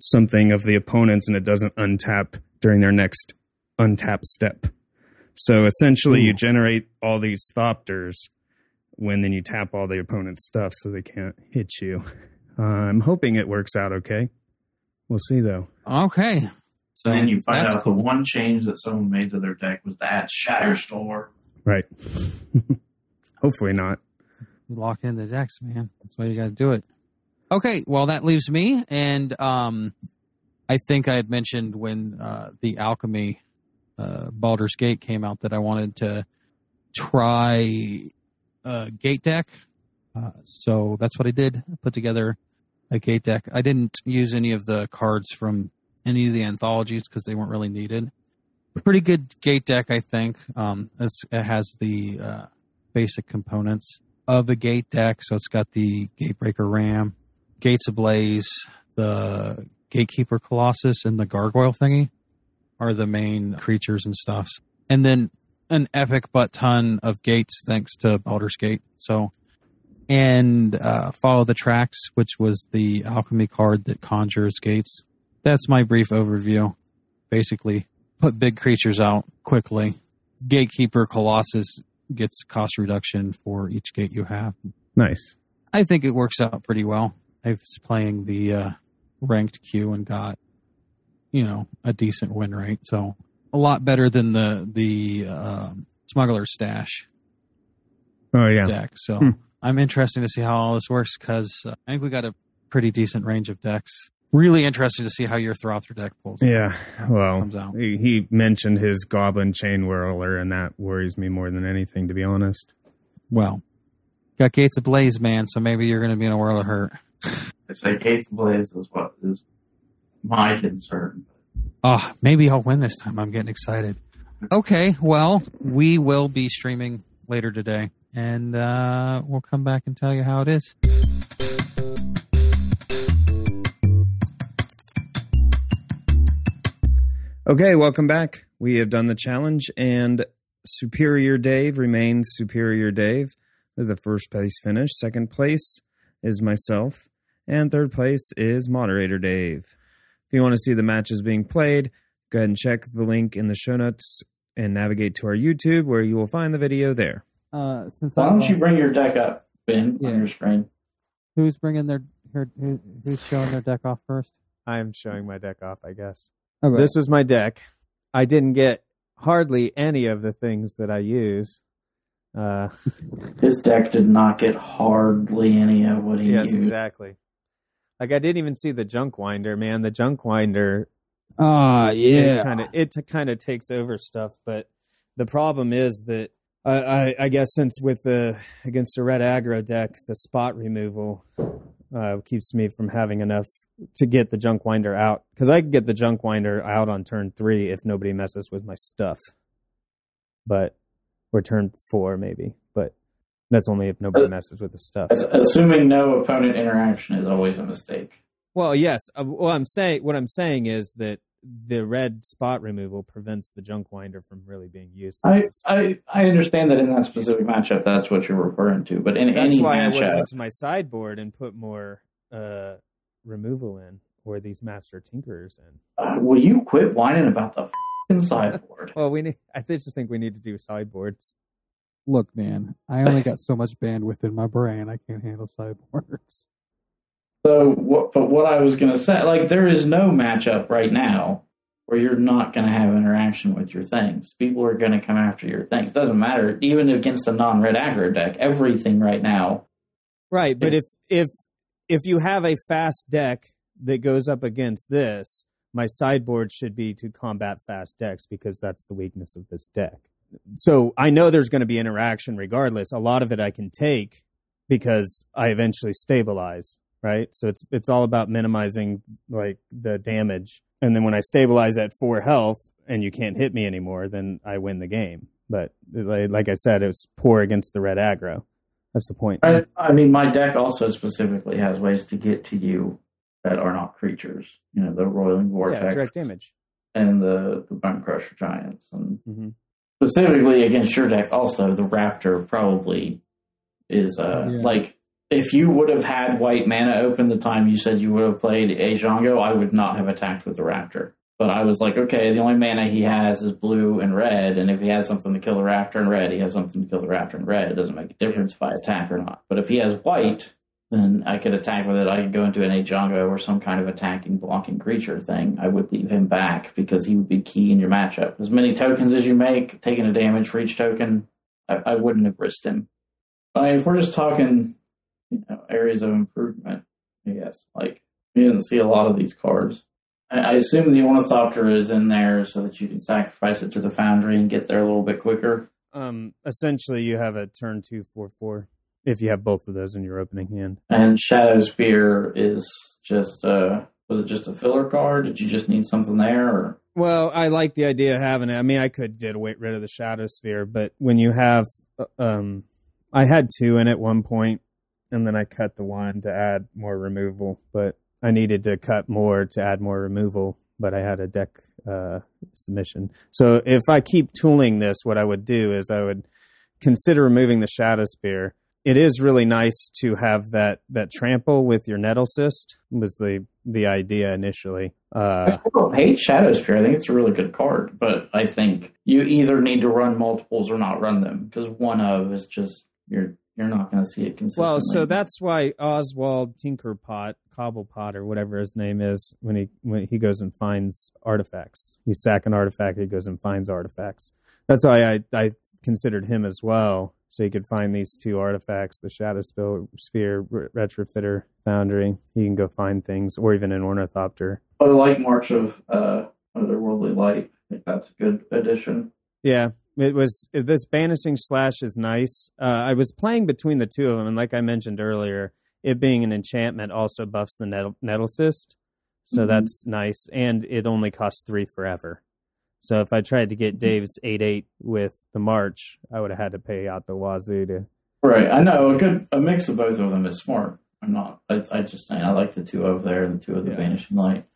something of the opponents, and it doesn't untap during their next untap step. So essentially, you generate all these thopters when then you tap all the opponent's stuff, so they can't hit you. Uh, I'm hoping it works out okay. We'll see though.
Okay. So
and then you find out
cool.
the one change that someone made to their deck was to add Shatterstorm.
Right. Hopefully not.
lock in the decks, man. That's why you got to do it. Okay, well that leaves me, and um, I think I had mentioned when uh, the Alchemy uh, Baldur's Gate came out that I wanted to try a gate deck. Uh, so that's what I did. I put together a gate deck. I didn't use any of the cards from any of the anthologies because they weren't really needed. Pretty good gate deck, I think. Um, it has the uh, basic components of the gate deck. So it's got the Gatebreaker Ram, Gates Ablaze, the Gatekeeper Colossus, and the Gargoyle thingy are the main creatures and stuffs. And then an epic butt ton of gates thanks to Baldur's Gate. So, and uh, Follow the Tracks, which was the alchemy card that conjures gates. That's my brief overview. Basically, put big creatures out quickly. Gatekeeper Colossus gets cost reduction for each gate you have.
Nice.
I think it works out pretty well. I was playing the uh, ranked queue and got, you know, a decent win rate. So a lot better than the the um smuggler stash
Oh yeah.
deck. So
Hmm.
I'm interested to see how all this works because uh, I think we got a pretty decent range of decks. Really interested to see how your Thopter deck pulls. out,
Yeah. Well,
comes out.
he, he mentioned his Goblin Chainwhirler, and that worries me more than anything, to be honest.
Well, got Gates Ablaze, man. So maybe you're going to be in a world of hurt.
I say Gates Blaze is what is my concern.
Oh, maybe I'll win this time. I'm getting excited. Okay, well, we will be streaming later today, and uh, we'll come back and tell you how it is.
Okay, welcome back. We have done the challenge, and Superior Dave remains Superior Dave with the first place finish. Second place is myself, and third place is Moderator Dave. If you want to see the matches being played, go ahead and check the link in the show notes and navigate to our YouTube where you will find the video there.
Uh, since
Why
I'm,
don't you bring your deck up, Ben,
Yeah.
on your screen?
who's bringing their, her, who, who's showing their deck off first?
I'm showing my deck off, I guess.
Okay.
This was my deck. I didn't get hardly any of the things that I use. Uh,
His deck did not get hardly any of what he used.
yes,
used.
exactly. Like I didn't even see the Junkwinder, man. The Junkwinder,
Ah, yeah.
kind of it kind of takes over stuff. But the problem is that I, I, I guess since with the against the red aggro deck, the spot removal uh, keeps me from having enough to get the Junkwinder out because I could get the Junkwinder out on turn three if nobody messes with my stuff, but or turn four maybe, but that's only if nobody
Uh,
messes with the stuff.
Assuming no opponent interaction is always a mistake.
Well, yes. Uh, what I'm saying, what I'm saying is that the red spot removal prevents the Junkwinder from really being used.
I, I I understand that in that specific matchup, that's what you're referring to. But in
That's
any
why I went to my sideboard and put more uh, removal in, or these master tinkerers in.
uh, will you quit whining about the fing sideboard?
Well, we need. I just think we need to do sideboards.
Look, man, I only got so much bandwidth in my brain. I can't handle sideboards.
So, what, but what I was going to say, like, there is no matchup right now where you're not going to have interaction with your things. People are going to come after your things. doesn't matter, even against a non-red aggro deck. Everything right now,
Right, but if if if you have a fast deck that goes up against this, my sideboard should be to combat fast decks because that's the weakness of this deck. So I know there's going to be interaction regardless. A lot of it I can take because I eventually stabilize, right? So it's it's all about minimizing like the damage. And then when I stabilize at 4 health and you can't hit me anymore, then I win the game. But like, like I said, it was poor against the red aggro. That's the point.
I, I mean, my deck also specifically has ways to get to you that are not creatures. You know, the roiling vortex
Yeah, direct damage.
and the the Bonecrusher Giants, and
hmm
specifically against your deck. Also, the raptor probably is uh
Yeah.
like if you would have had white mana open the time you said you would have played a Django, I would not have attacked with the raptor. But I was like, okay, the only mana he has is blue and red, and if he has something to kill the raptor in red, he has something to kill the raptor in red. It doesn't make a difference if I attack or not. But if he has white, then I could attack with it. I could go into an Django or some kind of attacking, blocking creature thing. I would leave him back because he would be key in your matchup. As many tokens as you make, taking a damage for each token, I, I wouldn't have risked him. I mean, if we're just talking, you know, areas of improvement, I guess, like, you didn't see a lot of these cards. I, assume the Ornithopter is in there so that you can sacrifice it to the Foundry and get there a little bit quicker.
Um, essentially, you have a turn two four four if you have both of those in your opening hand.
And Shadowspear is just, uh, was it just a filler card? Did you just need something there? Or?
Well, I like the idea of having it. I mean, I could get rid of the Shadowspear, but when you have, uh, um, I had two in at one point, and then I cut the one to add more removal. But I needed to cut more to add more removal. But I had a deck uh, submission. So if I keep tooling this, what I would do is I would consider removing the Shadowspear. It is really nice to have that that trample with your Nettlecyst was the the idea initially. Uh,
I don't hate Shadowspear. I think it's a really good card, but I think you either need to run multiples or not run them because one of is just you're you're not going to see it consistently.
well, so that's why Oswald Tinkerpot, Cobblepot, or whatever his name is, when he when he goes and finds artifacts, you sack an artifact, he goes and finds artifacts. That's why I I considered him as well, so he could find these two artifacts: the Shadow Spell Sphere, Retrofitter, Foundry. He can go find things, or even an Ornithopter.
I like March of uh, Otherworldly Light. I think that's a good addition.
Yeah, it was this banishing slash is nice. Uh, I was playing between the two of them, and like I mentioned earlier, it being an enchantment also buffs the nettle, Nettlecyst, so
Mhm.
that's nice, and it only costs three forever. So if I tried to get Dave's eight eight with the March, I would have had to pay out the wazoo to.
Right. I know a good a mix of both of them is smart. I'm not. I, I just saying I like the two over there and the two of the
Yeah.
Banishing Light.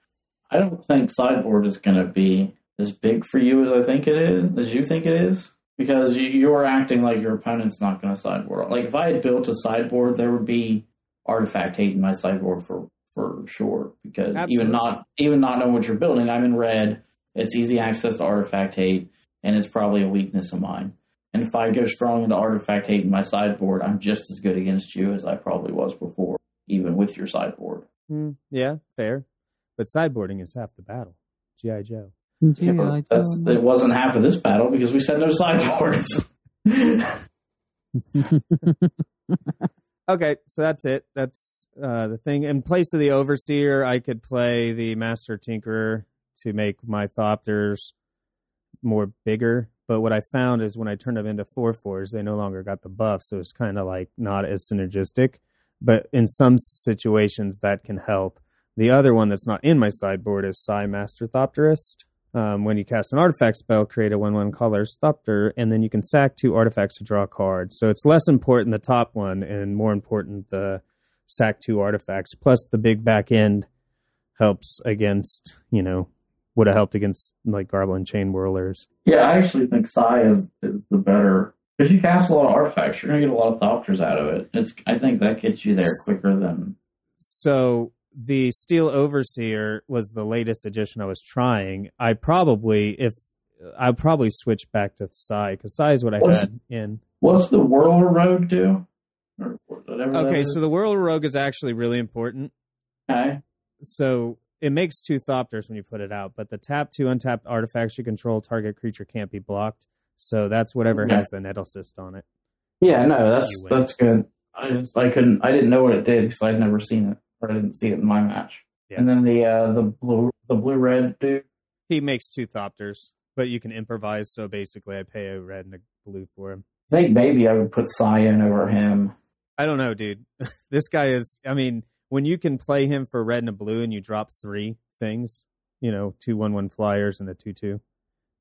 I don't think sideboard is going to be as big for you as I think it is, as you think it is, because you, you're acting like your opponent's not going to sideboard. Like if I had built a sideboard, there would be artifact hate in my sideboard for for sure. Because
Absolutely.
even not even not knowing what you're building, I'm in red. It's easy access to artifact hate, and it's probably a weakness of mine. And if I go strong into artifact hate in my sideboard, I'm just as good against you as I probably was before, even with your sideboard.
Hmm, yeah, fair, but sideboarding is half the battle. GI Joe.
That's, it wasn't half of this battle because we said no sideboards.
Okay, so that's it. That's uh, the thing. In place of the Overseer, I could play the Master Trinketeer to make my Thopters more bigger. But what I found is when I turned them into four fours, they no longer got the buff, so it's kind of like not as synergistic. But in some situations, that can help. The other one that's not in my sideboard is Sai Master Thopterist. Um, when you cast an artifact spell, create a 1 1 color Thopter, and then you can sack two artifacts to draw a card. So it's less important the top one and more important the sack two artifacts. Plus, the big back end helps against, you know, would have helped against like Garble and Chainwhirlers.
yeah, I actually think Sai is, is the better. Because you cast a lot of artifacts, you're going to get a lot of Thopters out of it. It's I think that gets you there quicker than.
So the Steel Overseer was the latest edition I was trying. I probably, if I probably switch back to Sai because Sai is what I
What's-
had in.
What's the Whirler Rogue do? Or whatever that
Okay, so the Whirler Rogue is actually really important.
Okay.
So it makes two Thopters when you put it out, but the tap two untapped artifacts you control target creature can't be blocked. So that's whatever
Okay.
has the Nettlecyst on it.
Yeah, no, that's that's good. I just I couldn't I didn't know what it did because I'd never seen it or I didn't see it in my match.
Yeah.
And then the uh, the blue the blue red dude.
He makes two Thopters, but you can improvise. So basically, I pay a red and a blue for him.
I think maybe I would put Cyan over him.
I don't know, dude. this guy is. I mean, when you can play him for red and a blue, and you drop three things, you know, two one one flyers and a two two,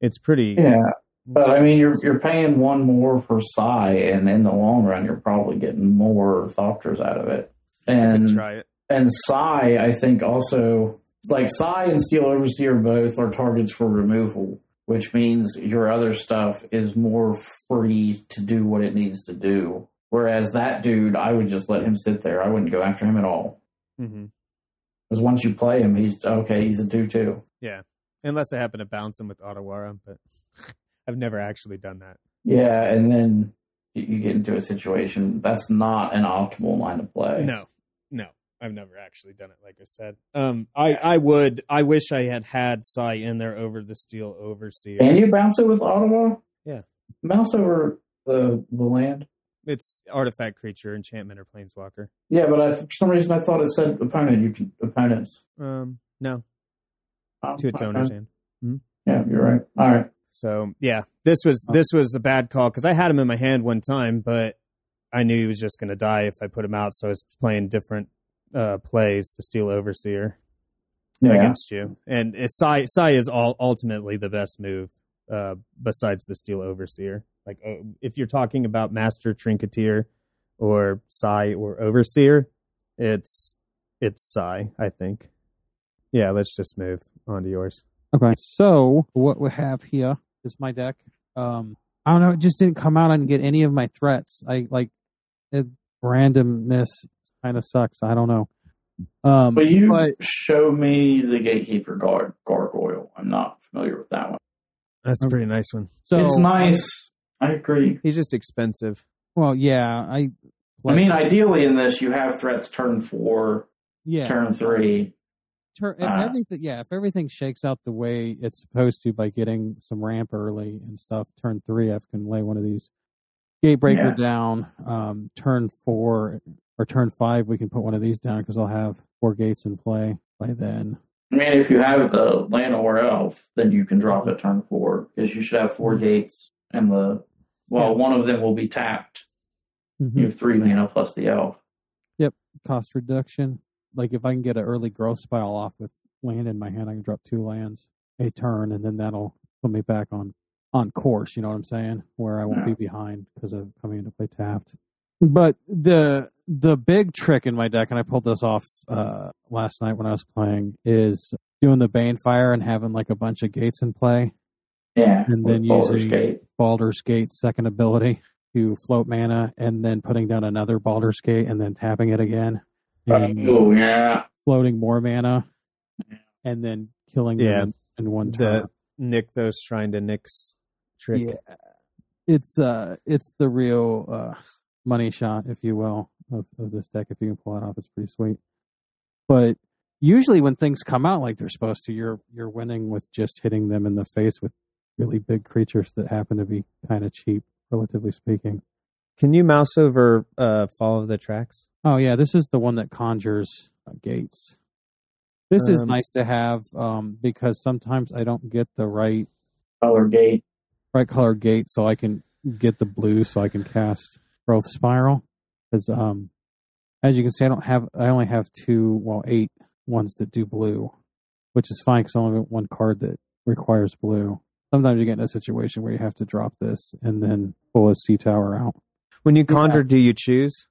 it's pretty.
Yeah, but I mean you're you're paying one more for Sai, and in the long run you're probably getting more Thopters out of it. And
try it.
And Sai, I think also like Sai and Steel Overseer both are targets for removal, which means your other stuff is more free to do what it needs to do. Whereas that dude, I would just let him sit there. I wouldn't go after him at all.
hmm
Because once you play him, he's okay. He's a two-two.
Yeah, unless I happen to bounce him with Otawara, but I've never actually done that.
Yeah, and then you you get into a situation that's not an optimal line to play.
No, no, I've never actually done it. Like I said, um, I I would. I wish I had had Sai in there over the Steel Overseer.
Can you bounce it with Ottawa?
Yeah.
Bounce over the the land.
It's artifact creature, enchantment, or planeswalker.
Yeah, but I, for some reason I thought it said opponent. You can opponents.
Um, no,
Oh,
to its
okay.
owner's hand.
Yeah, you're right. All right.
So yeah, this was this was a bad call because I had him in my hand one time, but I knew he was just going to die if I put him out. So I was playing different uh, plays. The Steel Overseer
Yeah.
against you, and Sai Sai is all ultimately the best move uh, besides the Steel Overseer. Like uh, if you're talking about Master Trinketeer or Sai or Overseer, it's it's Sai. I think. Yeah, let's just move on to yours.
Okay, so what we have here is my deck. Um, I don't know. It just didn't come out and get any of my threats. I like it, randomness kind of sucks. I don't know. Um,
But you
but
show me the Gatekeeper guard gargoyle. I'm not familiar with that one.
That's a pretty nice one.
so
it's nice. I agree.
He's just expensive.
Well, yeah, I.
I mean, ideally in this, you have threats turn four,
yeah,
turn three.
Turn, if
Uh,
everything, yeah, if everything shakes out the way it's supposed to by getting some ramp early and stuff, turn three, I can lay one of these gatebreaker
Yeah.
down. Um, turn four or turn five, we can put one of these down because I'll have four gates in play by then.
I mean, if you have the land or Elf, then you can drop it turn four because you should have four gates, and the well,
Yeah.
one of them will be tapped.
Mhm.
You have three mana plus the elf.
Yep, cost reduction, like if I can get an early growth spell off with land in my hand, I can drop two lands a turn, and then that'll put me back on on course. You know what I'm saying? Where I won't be behind because of coming into play tapped. But the the big trick in my deck, and I pulled this off uh, last night when I was playing, is doing the Banefire and having like a bunch of gates in play,
Yeah,
and then
Baldur's
using
Gate.
Baldur's Gate second ability to float mana, and then putting down another Baldur's Gate, and then tapping it again, and
Oh yeah,
floating more mana, and then killing
Yeah.
them in one turn.
The Nick those trying to Nick's trick.
Yeah, it's uh, it's the real uh, money shot, if you will, of, of this deck. If you can pull it off, it's pretty sweet. But usually, when things come out like they're supposed to, you're you're winning with just hitting them in the face with really big creatures that happen to be kind of cheap, relatively speaking.
Can you mouse over uh, follow the tracks?
Oh yeah, this is the one that conjures uh, gates. This is
Um,
nice to have um, because sometimes I don't get the right
color gate.
right color gate, so I can get the blue, so I can cast growth spiral. Because um, as you can see, I don't have I only have two, well, eight ones that do blue, which is fine because I only have one card that requires blue. Sometimes you get in a situation where you have to drop this and then pull a sea tower out.
When you conjure, do you choose?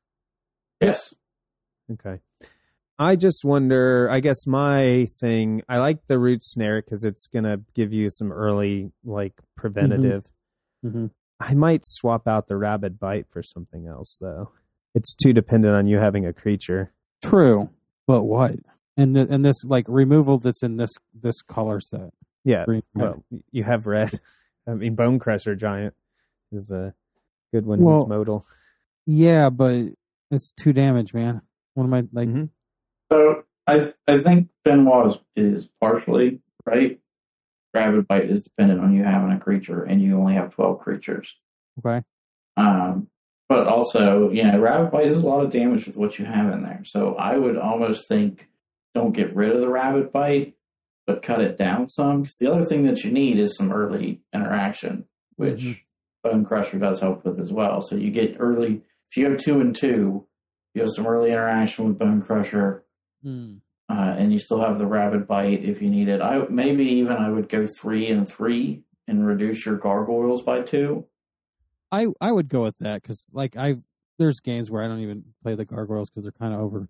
Yes.
Okay. I just wonder. I guess my thing. I like the root snare because it's gonna give you some early like preventative.
Mhm.
I might swap out the Rabid Bite for something else though. It's too dependent on you having a creature.
True, but what? And the, and this like removal that's in this this color set.
Yeah.
Green, red.
Well, you have red. I mean, Bonecrusher Giant is a good one.
Well,
He's modal.
Yeah, but it's two damage, man. What am I like?
Mhm.
So I I think Benoit is, is partially right. Rabid Bite is dependent on you having a creature, and you only have twelve creatures.
Okay,
Um, but also, you know, Rabid Bite is a lot of damage with what you have in there. So I would almost think don't get rid of the Rabid Bite, but cut it down some. Because the other thing that you need is some early interaction, which
Mhm.
Bonecrusher does help with as well. So you get early. If you go two and two, you have some early interaction with Bonecrusher.
Hmm.
Uh, and you still have the Rabid Bite if you need it. I maybe even I would go three and three and reduce your gargoyles by two.
I I would go with that because like I there's games where I don't even play the gargoyles because they're kind of over.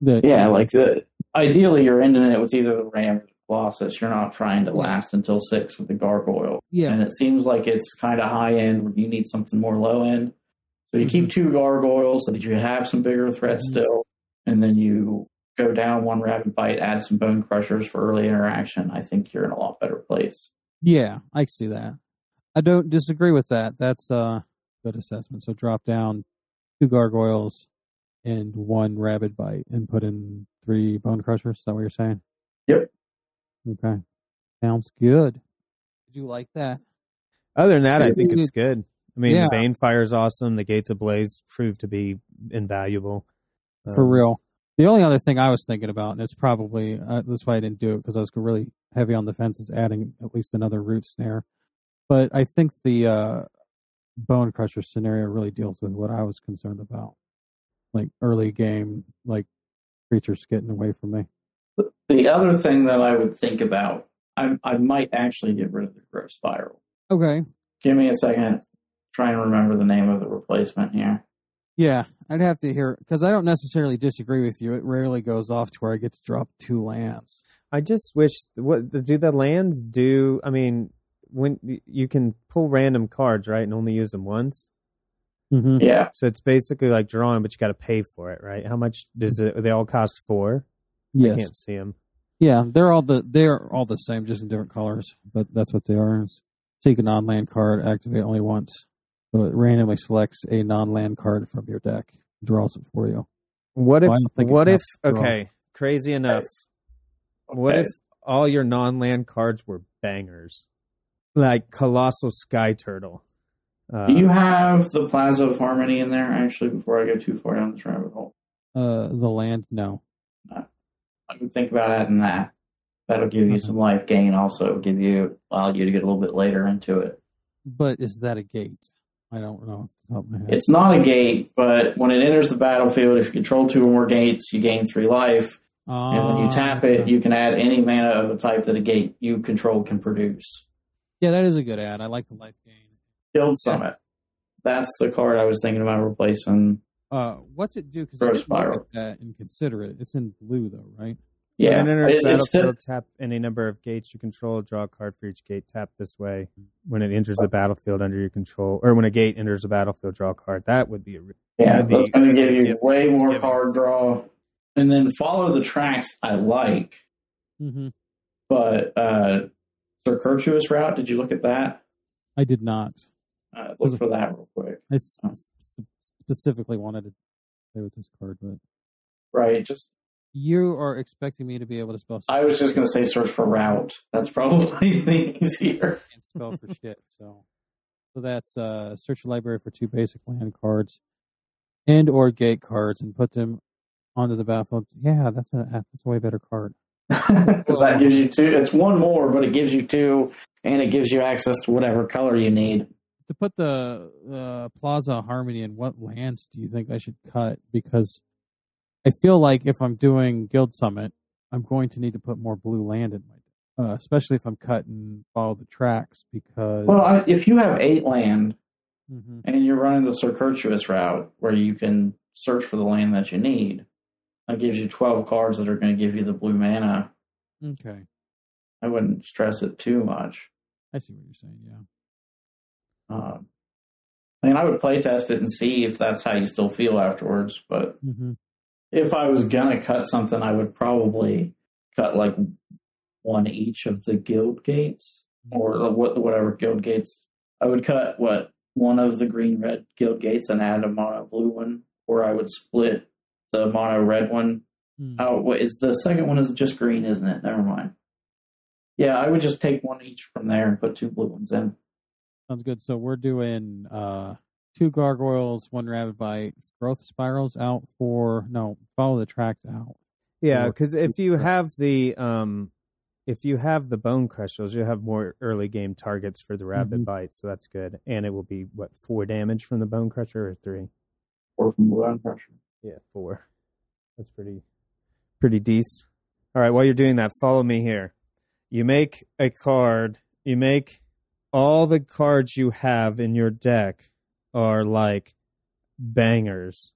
The
Yeah, like the ideally you're ending it with either the ram or the colossus. You're not trying to last until six with the gargoyle.
Yeah.
and it seems like it's kind of high end. You need something more low end. So you keep two gargoyles so that you have some bigger threats still, and then you go down one Rabid Bite, add some Bonecrushers for early interaction. I think you're in a lot better place.
yeah, I see that. I don't disagree with that. That's a good assessment. So drop down two gargoyles and one Rabid Bite and put in three bone crushers. Is that what you're saying?
Yep.
Okay, sounds good. Did you like that?
Other than that, I
Yeah.
think it's good. I mean,
Yeah.
the Banefire is awesome. The Gates of Blaze proved to be invaluable.
for
Um,
real. The only other thing I was thinking about, and it's probably uh, that's why I didn't do it because I was really heavy on the fence, is adding at least another root snare. But I think the uh, Bonecrusher scenario really deals with what I was concerned about, like early game, like creatures getting away from me.
The other thing that I would think about, I, I might actually get rid of the growth spiral.
Okay.
Give me a second. Try and remember the name of the replacement here.
Yeah, I'd have to hear because I don't necessarily disagree with you. It rarely goes off to where I get to drop two lands.
I just wish what do the lands do? I mean, when you can pull random cards, right, and only use them once.
Mm-hmm.
Yeah,
So it's basically like drawing, but you got to pay for it, right? How much does it? They all cost four. I
Yes.
can't see them.
Yeah, they're all the they're all the same, just in different colors. But that's what they are. Take a non-land card, activate only once. So it randomly selects a non-land card from your deck, draws it for you.
What if?
Well, I don't think it
what if?
counts at all.
Okay, crazy enough. What if all your non-land cards were bangers, like Colossal Sky Turtle? Uh,
do you have the Plaza of Harmony in there? Actually, before I go too far down this rabbit hole,
Uh, the land, no.
I would think about adding that. That'll give you some life gain. Also, give you allow you to get a little bit later into it.
But is that a gate? I don't know off the top of my head.
It's not a gate, but when it enters the battlefield, if you control two or more gates, you gain three life. And when you
Ah,
tap it,
okay.
you can add any mana of the type that a gate you control can produce.
yeah, that is a good ad. I like the life gain.
Guild Summit. That's the card I was thinking about replacing.
Uh, what's it do? Because
Throw
I didn't look
spiral.
at that and consider it. It's in blue though, right?
Yeah,
When it enters
it- it's still,
battlefield, tap any number of gates you control. Draw a card for each gate. Tap this way. When it enters the battlefield under your control, or when a gate enters the battlefield, draw a card. That would be a. re-
yeah,
be
that's going to give you way more
Thanksgiving.
card draw. And then follow the tracks I like,
Mm-hmm.
but uh, circuitous route. Did you look at that?
I did not.
Uh, look for that real quick.
I s- s- specifically wanted to play with this card, but
Right, just
you are expecting me to be able to spell.
I was just going to say search for route. That's probably the easier.
can't spell for shit. So, so that's uh, search your library for two basic land cards and or gate cards and put them onto the battlefield. Yeah, that's a that's a way better card.
Because that gives you two. It's one more, but it gives you two, and it gives you access to whatever color you need.
To put the uh, Plaza Harmony in, what lands do you think I should cut? Because I feel like if I'm doing Guild Summit, I'm going to need to put more blue land in my, uh, especially if I'm cutting all the tracks. Because
Well, I, if you have eight land
Mhm.
and you're running the circuitous route where you can search for the land that you need, that gives you 12 cards that are going to give you the blue mana.
okay,
I wouldn't stress it too much.
I see what you're saying. Yeah.
Um, I mean, I would play test it and see if that's how you still feel afterwards. But
Mm-hmm.
If I was gonna cut something, I would probably cut like one each of the guild gates or what whatever guild gates. I would cut what one of the green red guild gates and add a mono blue one, or I would split the mono red one.
Mm.
Oh, what is the second one? Is just green, isn't it? Never mind. Yeah, I would just take one each from there and put two blue ones in.
Sounds good. So we're doing uh two gargoyles, one Rabid Bite, growth spirals out for no, follow the tracks out.
Yeah, because if you have the um, if you have the Bonecrushers, you have more early game targets for the rabbit
Mhm.
bite, so that's good. And it will be what four damage from the Bonecrusher or three?
Or from blue pressure.
Yeah, four. That's pretty pretty decent. All right, while you're doing that, follow me here. You make a card. You make all the cards you have in your deck are like bangers.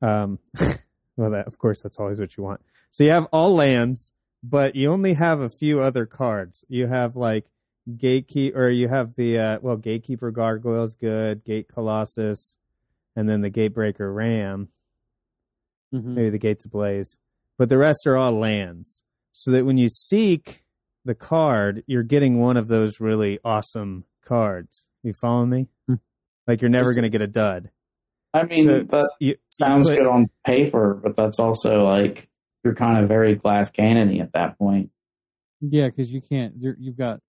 Um, well, that of course that's always what you want. So you have all lands, but you only have a few other cards. You have like gatekeeper, or you have the uh, well, gatekeeper gargoyle's good, gate colossus, and then the gatebreaker ram
Mm-hmm.
maybe the gates ablaze but the rest are all lands so that when you seek the card you're getting one of those really awesome cards you follow me. Like you're never going to get a dud
I mean,
So-
that
you,
sounds
you put-
good on paper, but that's also like you're kind of very glass cannony at that point.
Yeah, because you can't. You're, you've got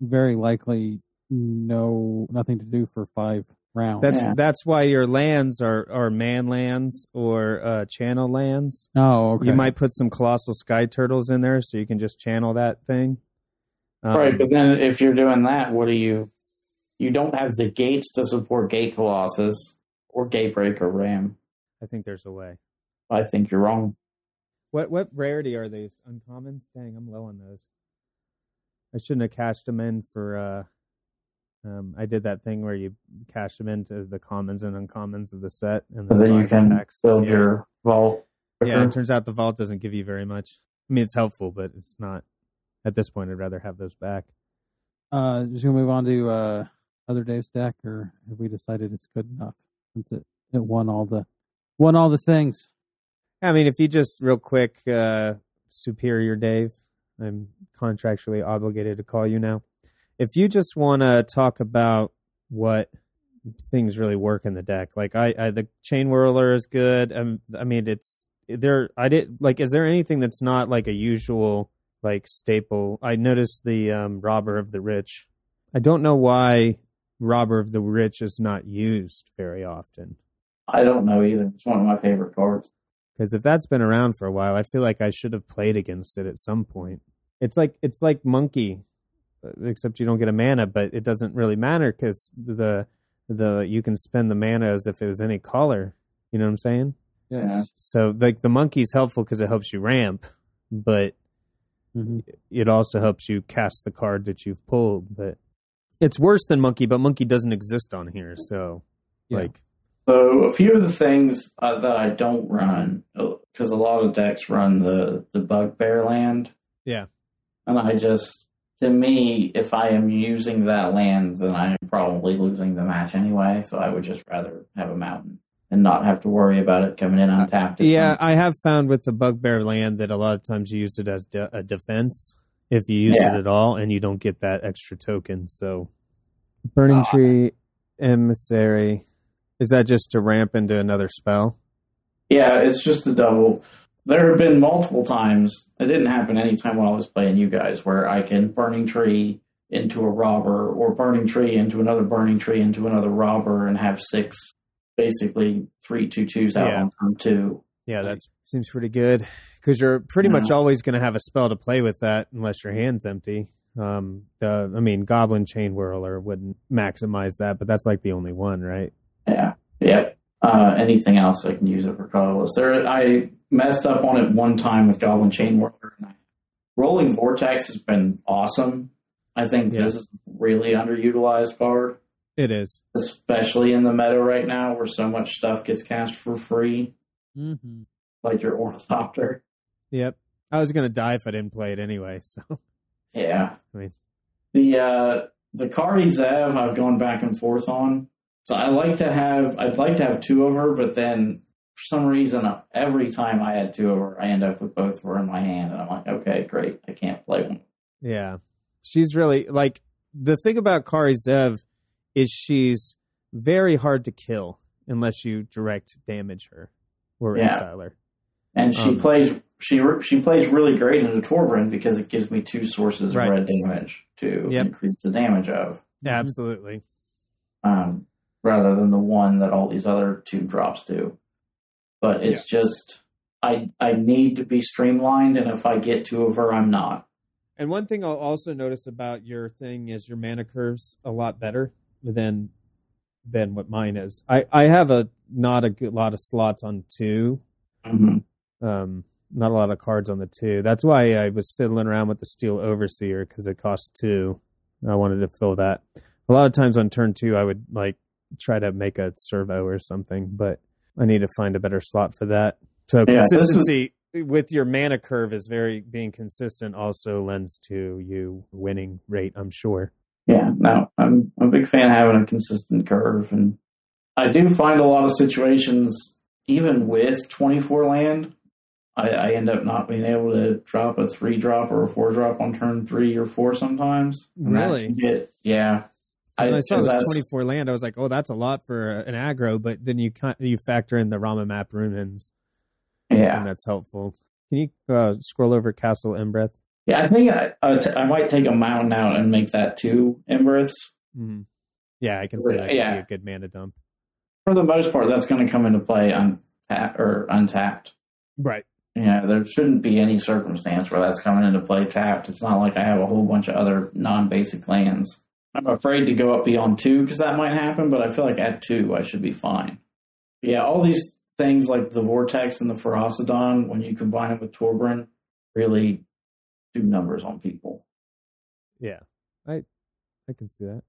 very likely no nothing to do for five rounds.
that's
Yeah.
that's why your lands are are man lands or uh channel lands
oh, okay.
you might put some colossal sky turtles in there so you can just channel that thing Um,
right, but then if you're doing that, what do you? You don't have the gates to support Gate Colossus or Gatebreaker Ram.
i think there's a way
I think you're wrong.
What what rarity are these? Uncommons? Dang, I'm low on those. I shouldn't have cashed them in for. uh um, I did that thing where you cash them into the commons and uncommons of the set, and
But then you can
packs.
build
yeah.
your vault.
Yeah, it turns out the vault doesn't give you very much. I mean, it's helpful, but it's not. At this point, I'd rather have those back.
uh, just gonna move on to uh, other Dave's deck, or have we decided it's good enough since it, it won all the won all the things?
I mean, if you just real quick, uh, Superior Dave, I'm contractually obligated to call you now. If you just want to talk about what things really work in the deck, like I, I the Chainwhirler is good. Um, I mean, it's there. I did like. Is there anything that's not like a usual like staple? I noticed the um, Robber of the Rich. I don't know why Robber of the Rich is not used very often.
I don't know either. It's one of my favorite cards.
Because if that's been around for a while, I feel like I should have played against it at some point. It's like it's like Monkey, uh, except you don't get a mana, but it doesn't really matter because the the you can spend the mana as if it was any color. You know what I'm saying?
Yeah.
So like the monkey's helpful because it helps you ramp, but
Mhm.
it also helps you cast the card that you've pulled. But it's worse than monkey, but monkey doesn't exist on here, so
Yeah.
like
So a few of the things uh, that I don't run because a lot of decks run the the bugbear land.
Yeah.
and I just to me, if I am using that land, then I am probably losing the match anyway. So I would just rather have a mountain and not have to worry about it coming in untapped. at
Yeah,
some-
I have found with the bugbear land that a lot of times you use it as de- a defense if you use
Yeah.
it at all, and you don't get that extra token. So, burning
Ah.
tree emissary is that just to ramp into another spell?
Yeah, it's just a double. There have been multiple times. It didn't happen anytime while I was playing you guys where I can burning tree into a robber or burning tree into another burning tree into another robber and have six, basically three two twos out
Yeah.
on turn two.
Yeah, that seems pretty good because you're pretty much always going to have a spell to play with that unless your hand's empty. Um, the I mean, Goblin Chainwhirler wouldn't maximize that, but that's like the only one, right?
Yeah. Yep. Uh, anything else I can use it for colorless. There, I messed up on it one time with Goblin Chain Whirler. Roiling Vortex has been awesome. I think
Yeah.
this is a really underutilized card.
It is.
especially in the meta right now where so much stuff gets cast for free,
Mm-hmm.
like your Ornithopter.
Yep. I was going to die if I didn't play it anyway. So
Yeah.
I mean-
the uh the Kari Zev I've gone back and forth on. So I like to have I'd like to have two of her, but then for some reason uh, every time I had two of her, I end up with both of her in my hand and I'm like, okay, great, I can't play one.
Yeah. She's really like the thing about Kari Zev is she's very hard to kill unless you direct damage her or
Yeah.
exile her.
And she
Um,
plays she she plays really great into Torbran because it gives me two sources
Right.
of red damage to
Yep.
increase the damage of.
Absolutely.
um, rather than the one that all these other two drops do. But it's just I I need to be streamlined, and if I get two of her, I'm not.
And one thing I'll also notice about your thing is your mana curves a lot better than than what mine is. I I have a not a good lot of slots on 2 um not a lot of cards on the two. That's why I was fiddling around with the Steel Overseer because it costs two. I wanted to fill that. A lot of times on turn two, I would like try to make a servo or something, but I need to find a better slot for that. So
Yeah,
consistency with your mana curve is very being consistent. Also lends to you winning rate. I'm sure.
Yeah, no, I'm, I'm a big fan of having a consistent curve, and I do find a lot of situations, even with 24 land, I, I end up not being able to drop a three drop or a four drop on turn three or four sometimes.
Really?
get- yeah.
When I saw this
that's-
24 land, I was like, "Oh, that's a lot for an aggro." But then you you factor in the Ramunap Ruins,
Yeah.
and that's helpful. Can you uh, scroll over Castle Embereth?
Yeah, I think I, I, t- I might take a mountain out and make that two Embereths.
Mm-hmm. Yeah, I can see that
Yeah.
could be a good mana dump.
For the most part, that's going to come into play untap- or untapped.
Right.
Yeah, there shouldn't be any circumstance where that's coming into play tapped. It's not like I have a whole bunch of other non-basic lands. I'm afraid to go up beyond two because that might happen, but I feel like at two I should be fine. Yeah, all these things like the Vortex and the Ferocidon, when you combine it with Torbran, really do numbers on people.
Yeah, I I can see that.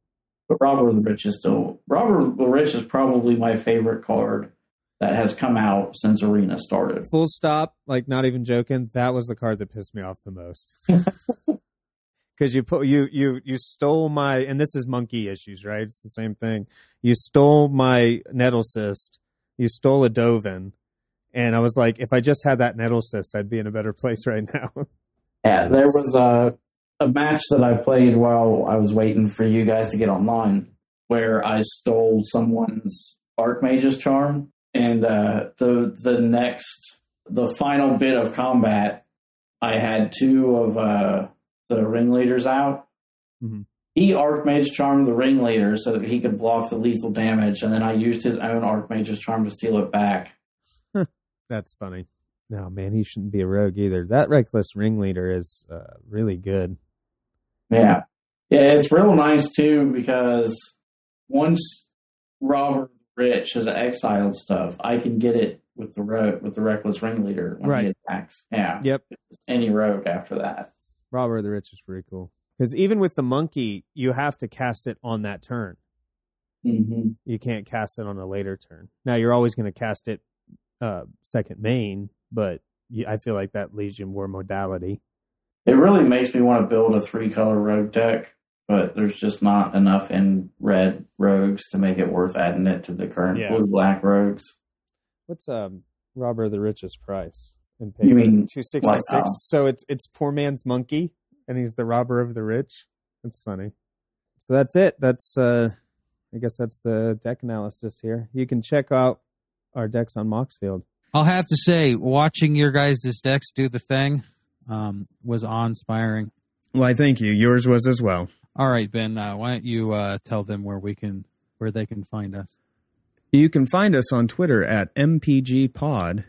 But Robber the Rich is still Robber the Rich is probably my favorite card that has come out since Arena started.
Full stop. Like not even joking. That was the card that pissed me off the most.
because you put you you you stole my and this is monkey issues, right? It's the same thing. You stole my Nettlecyst. You stole a Dovin, and I was like, if I just had that Nettlecyst, I'd be in a better place right now.
Yeah, there was a a match that I played while I was waiting for you guys to get online, where I stole someone's Archmage's charm, and uh, the the next the final bit of combat, I had two of uh, the ringleaders out.
Mhm.
He Archmage charmed the ringleader so that he could block the lethal damage, and then I used his own Archmage's charm to steal it back.
That's funny. No, man, he shouldn't be a rogue either. That reckless ringleader is uh, really good.
Yeah. Yeah, it's real nice too because once Robert Rich has exiled stuff, I can get it with the ro- with the reckless ringleader when
Right.
he attacks. Yeah.
Yep.
Any rogue after that.
Robber of the Rich is pretty cool because even with the monkey, you have to cast it on that turn.
hmm
You can't cast it on a later turn. Now you're always going to cast it uh, second main, but you, I feel like that leaves you more modality.
It really makes me want to build a three color rogue deck, but there's just not enough in red rogues to make it worth adding it to the current
Yeah.
blue black rogues.
What's um Robber of the richest price? In
You mean,
two sixty
like,
six?
um,
So it's it's poor man's monkey, and he's the robber of the rich. That's funny. So that's it. That's uh I guess that's the deck analysis here. You can check out our decks on Moxfield.
I'll have to say, watching your guys' decks do the thing um, was awe-inspiring.
Why, thank you. Yours was as well.
All right, Ben, uh, why don't you uh, tell them where we can, where they can find us?
You can find us on Twitter at MPGPod.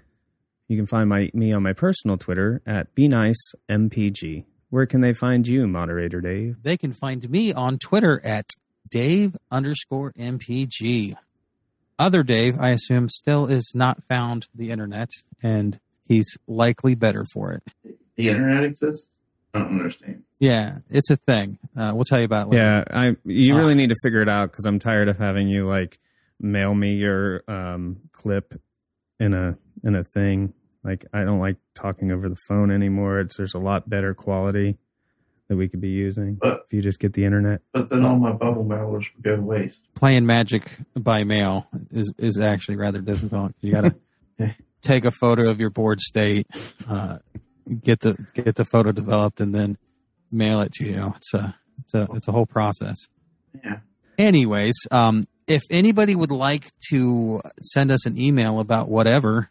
You can find my me on my personal Twitter at BeNiceMPG. Where can they find you, moderator Dave?
They can find me on Twitter at Dave underscore MPG. Other Dave, I assume, still is not found the internet, and he's likely better for it.
The internet exists? I don't understand.
Yeah, it's a thing. Uh, we'll tell you about it later.
Yeah, I you really need to figure it out because I'm tired of having you like mail me your um, clip in a in a thing. Like I don't like talking over the phone anymore. It's there's a lot better quality that we could be using
But-
if you just get the internet.
But then all my bubble mailers would go to waste.
Playing Magic by mail is is actually rather difficult. You got to take a photo of your board state, uh, get the get the photo developed, and then mail it to you. It's a it's a it's a whole process.
Yeah.
anyways, um, if anybody would like to send us an email about whatever,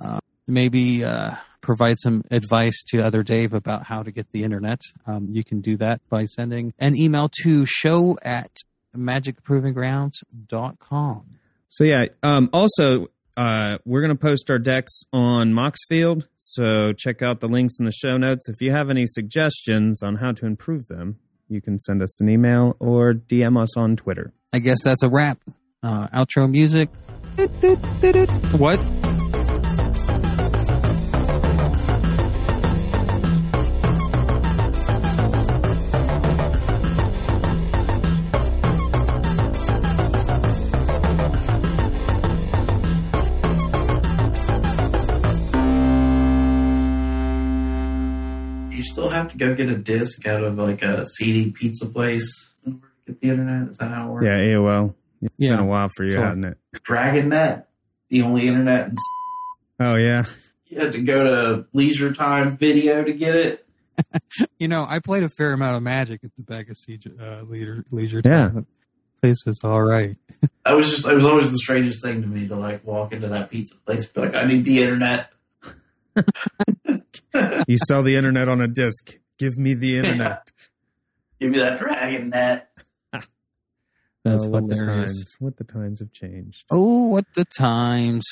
uh, maybe uh, provide some advice to other Dave about how to get the internet, um, you can do that by sending an email to show at magicprovinggrounds.com.
So yeah. Um, also, uh, we're gonna post our decks on Moxfield. So check out the links in the show notes. If you have any suggestions on how to improve them, you can send us an email or DM us on Twitter.
I guess that's a wrap. Uh, outro music. What?
To go get a disc out of like a CD pizza place in order to get the internet. Is that how it works?
Yeah, AOL. It's
Yeah,
been a while for you,
sure.
hasn't it?
DragonNet, the only internet. in-
Oh yeah.
You had to go to Leisure Time Video to get it.
You know, I played a fair amount of Magic at the back of Siege, uh, leisure, leisure
Yeah.
time. Place was all right.
I was just, it was always the strangest thing to me to like walk into that pizza place, and be like, I need the internet.
You sell the internet on a disc. Give me the internet.
Give me that DragonNet.
That's
Oh,
what
what the
there is.
times. What the times have changed.
Oh, what the times.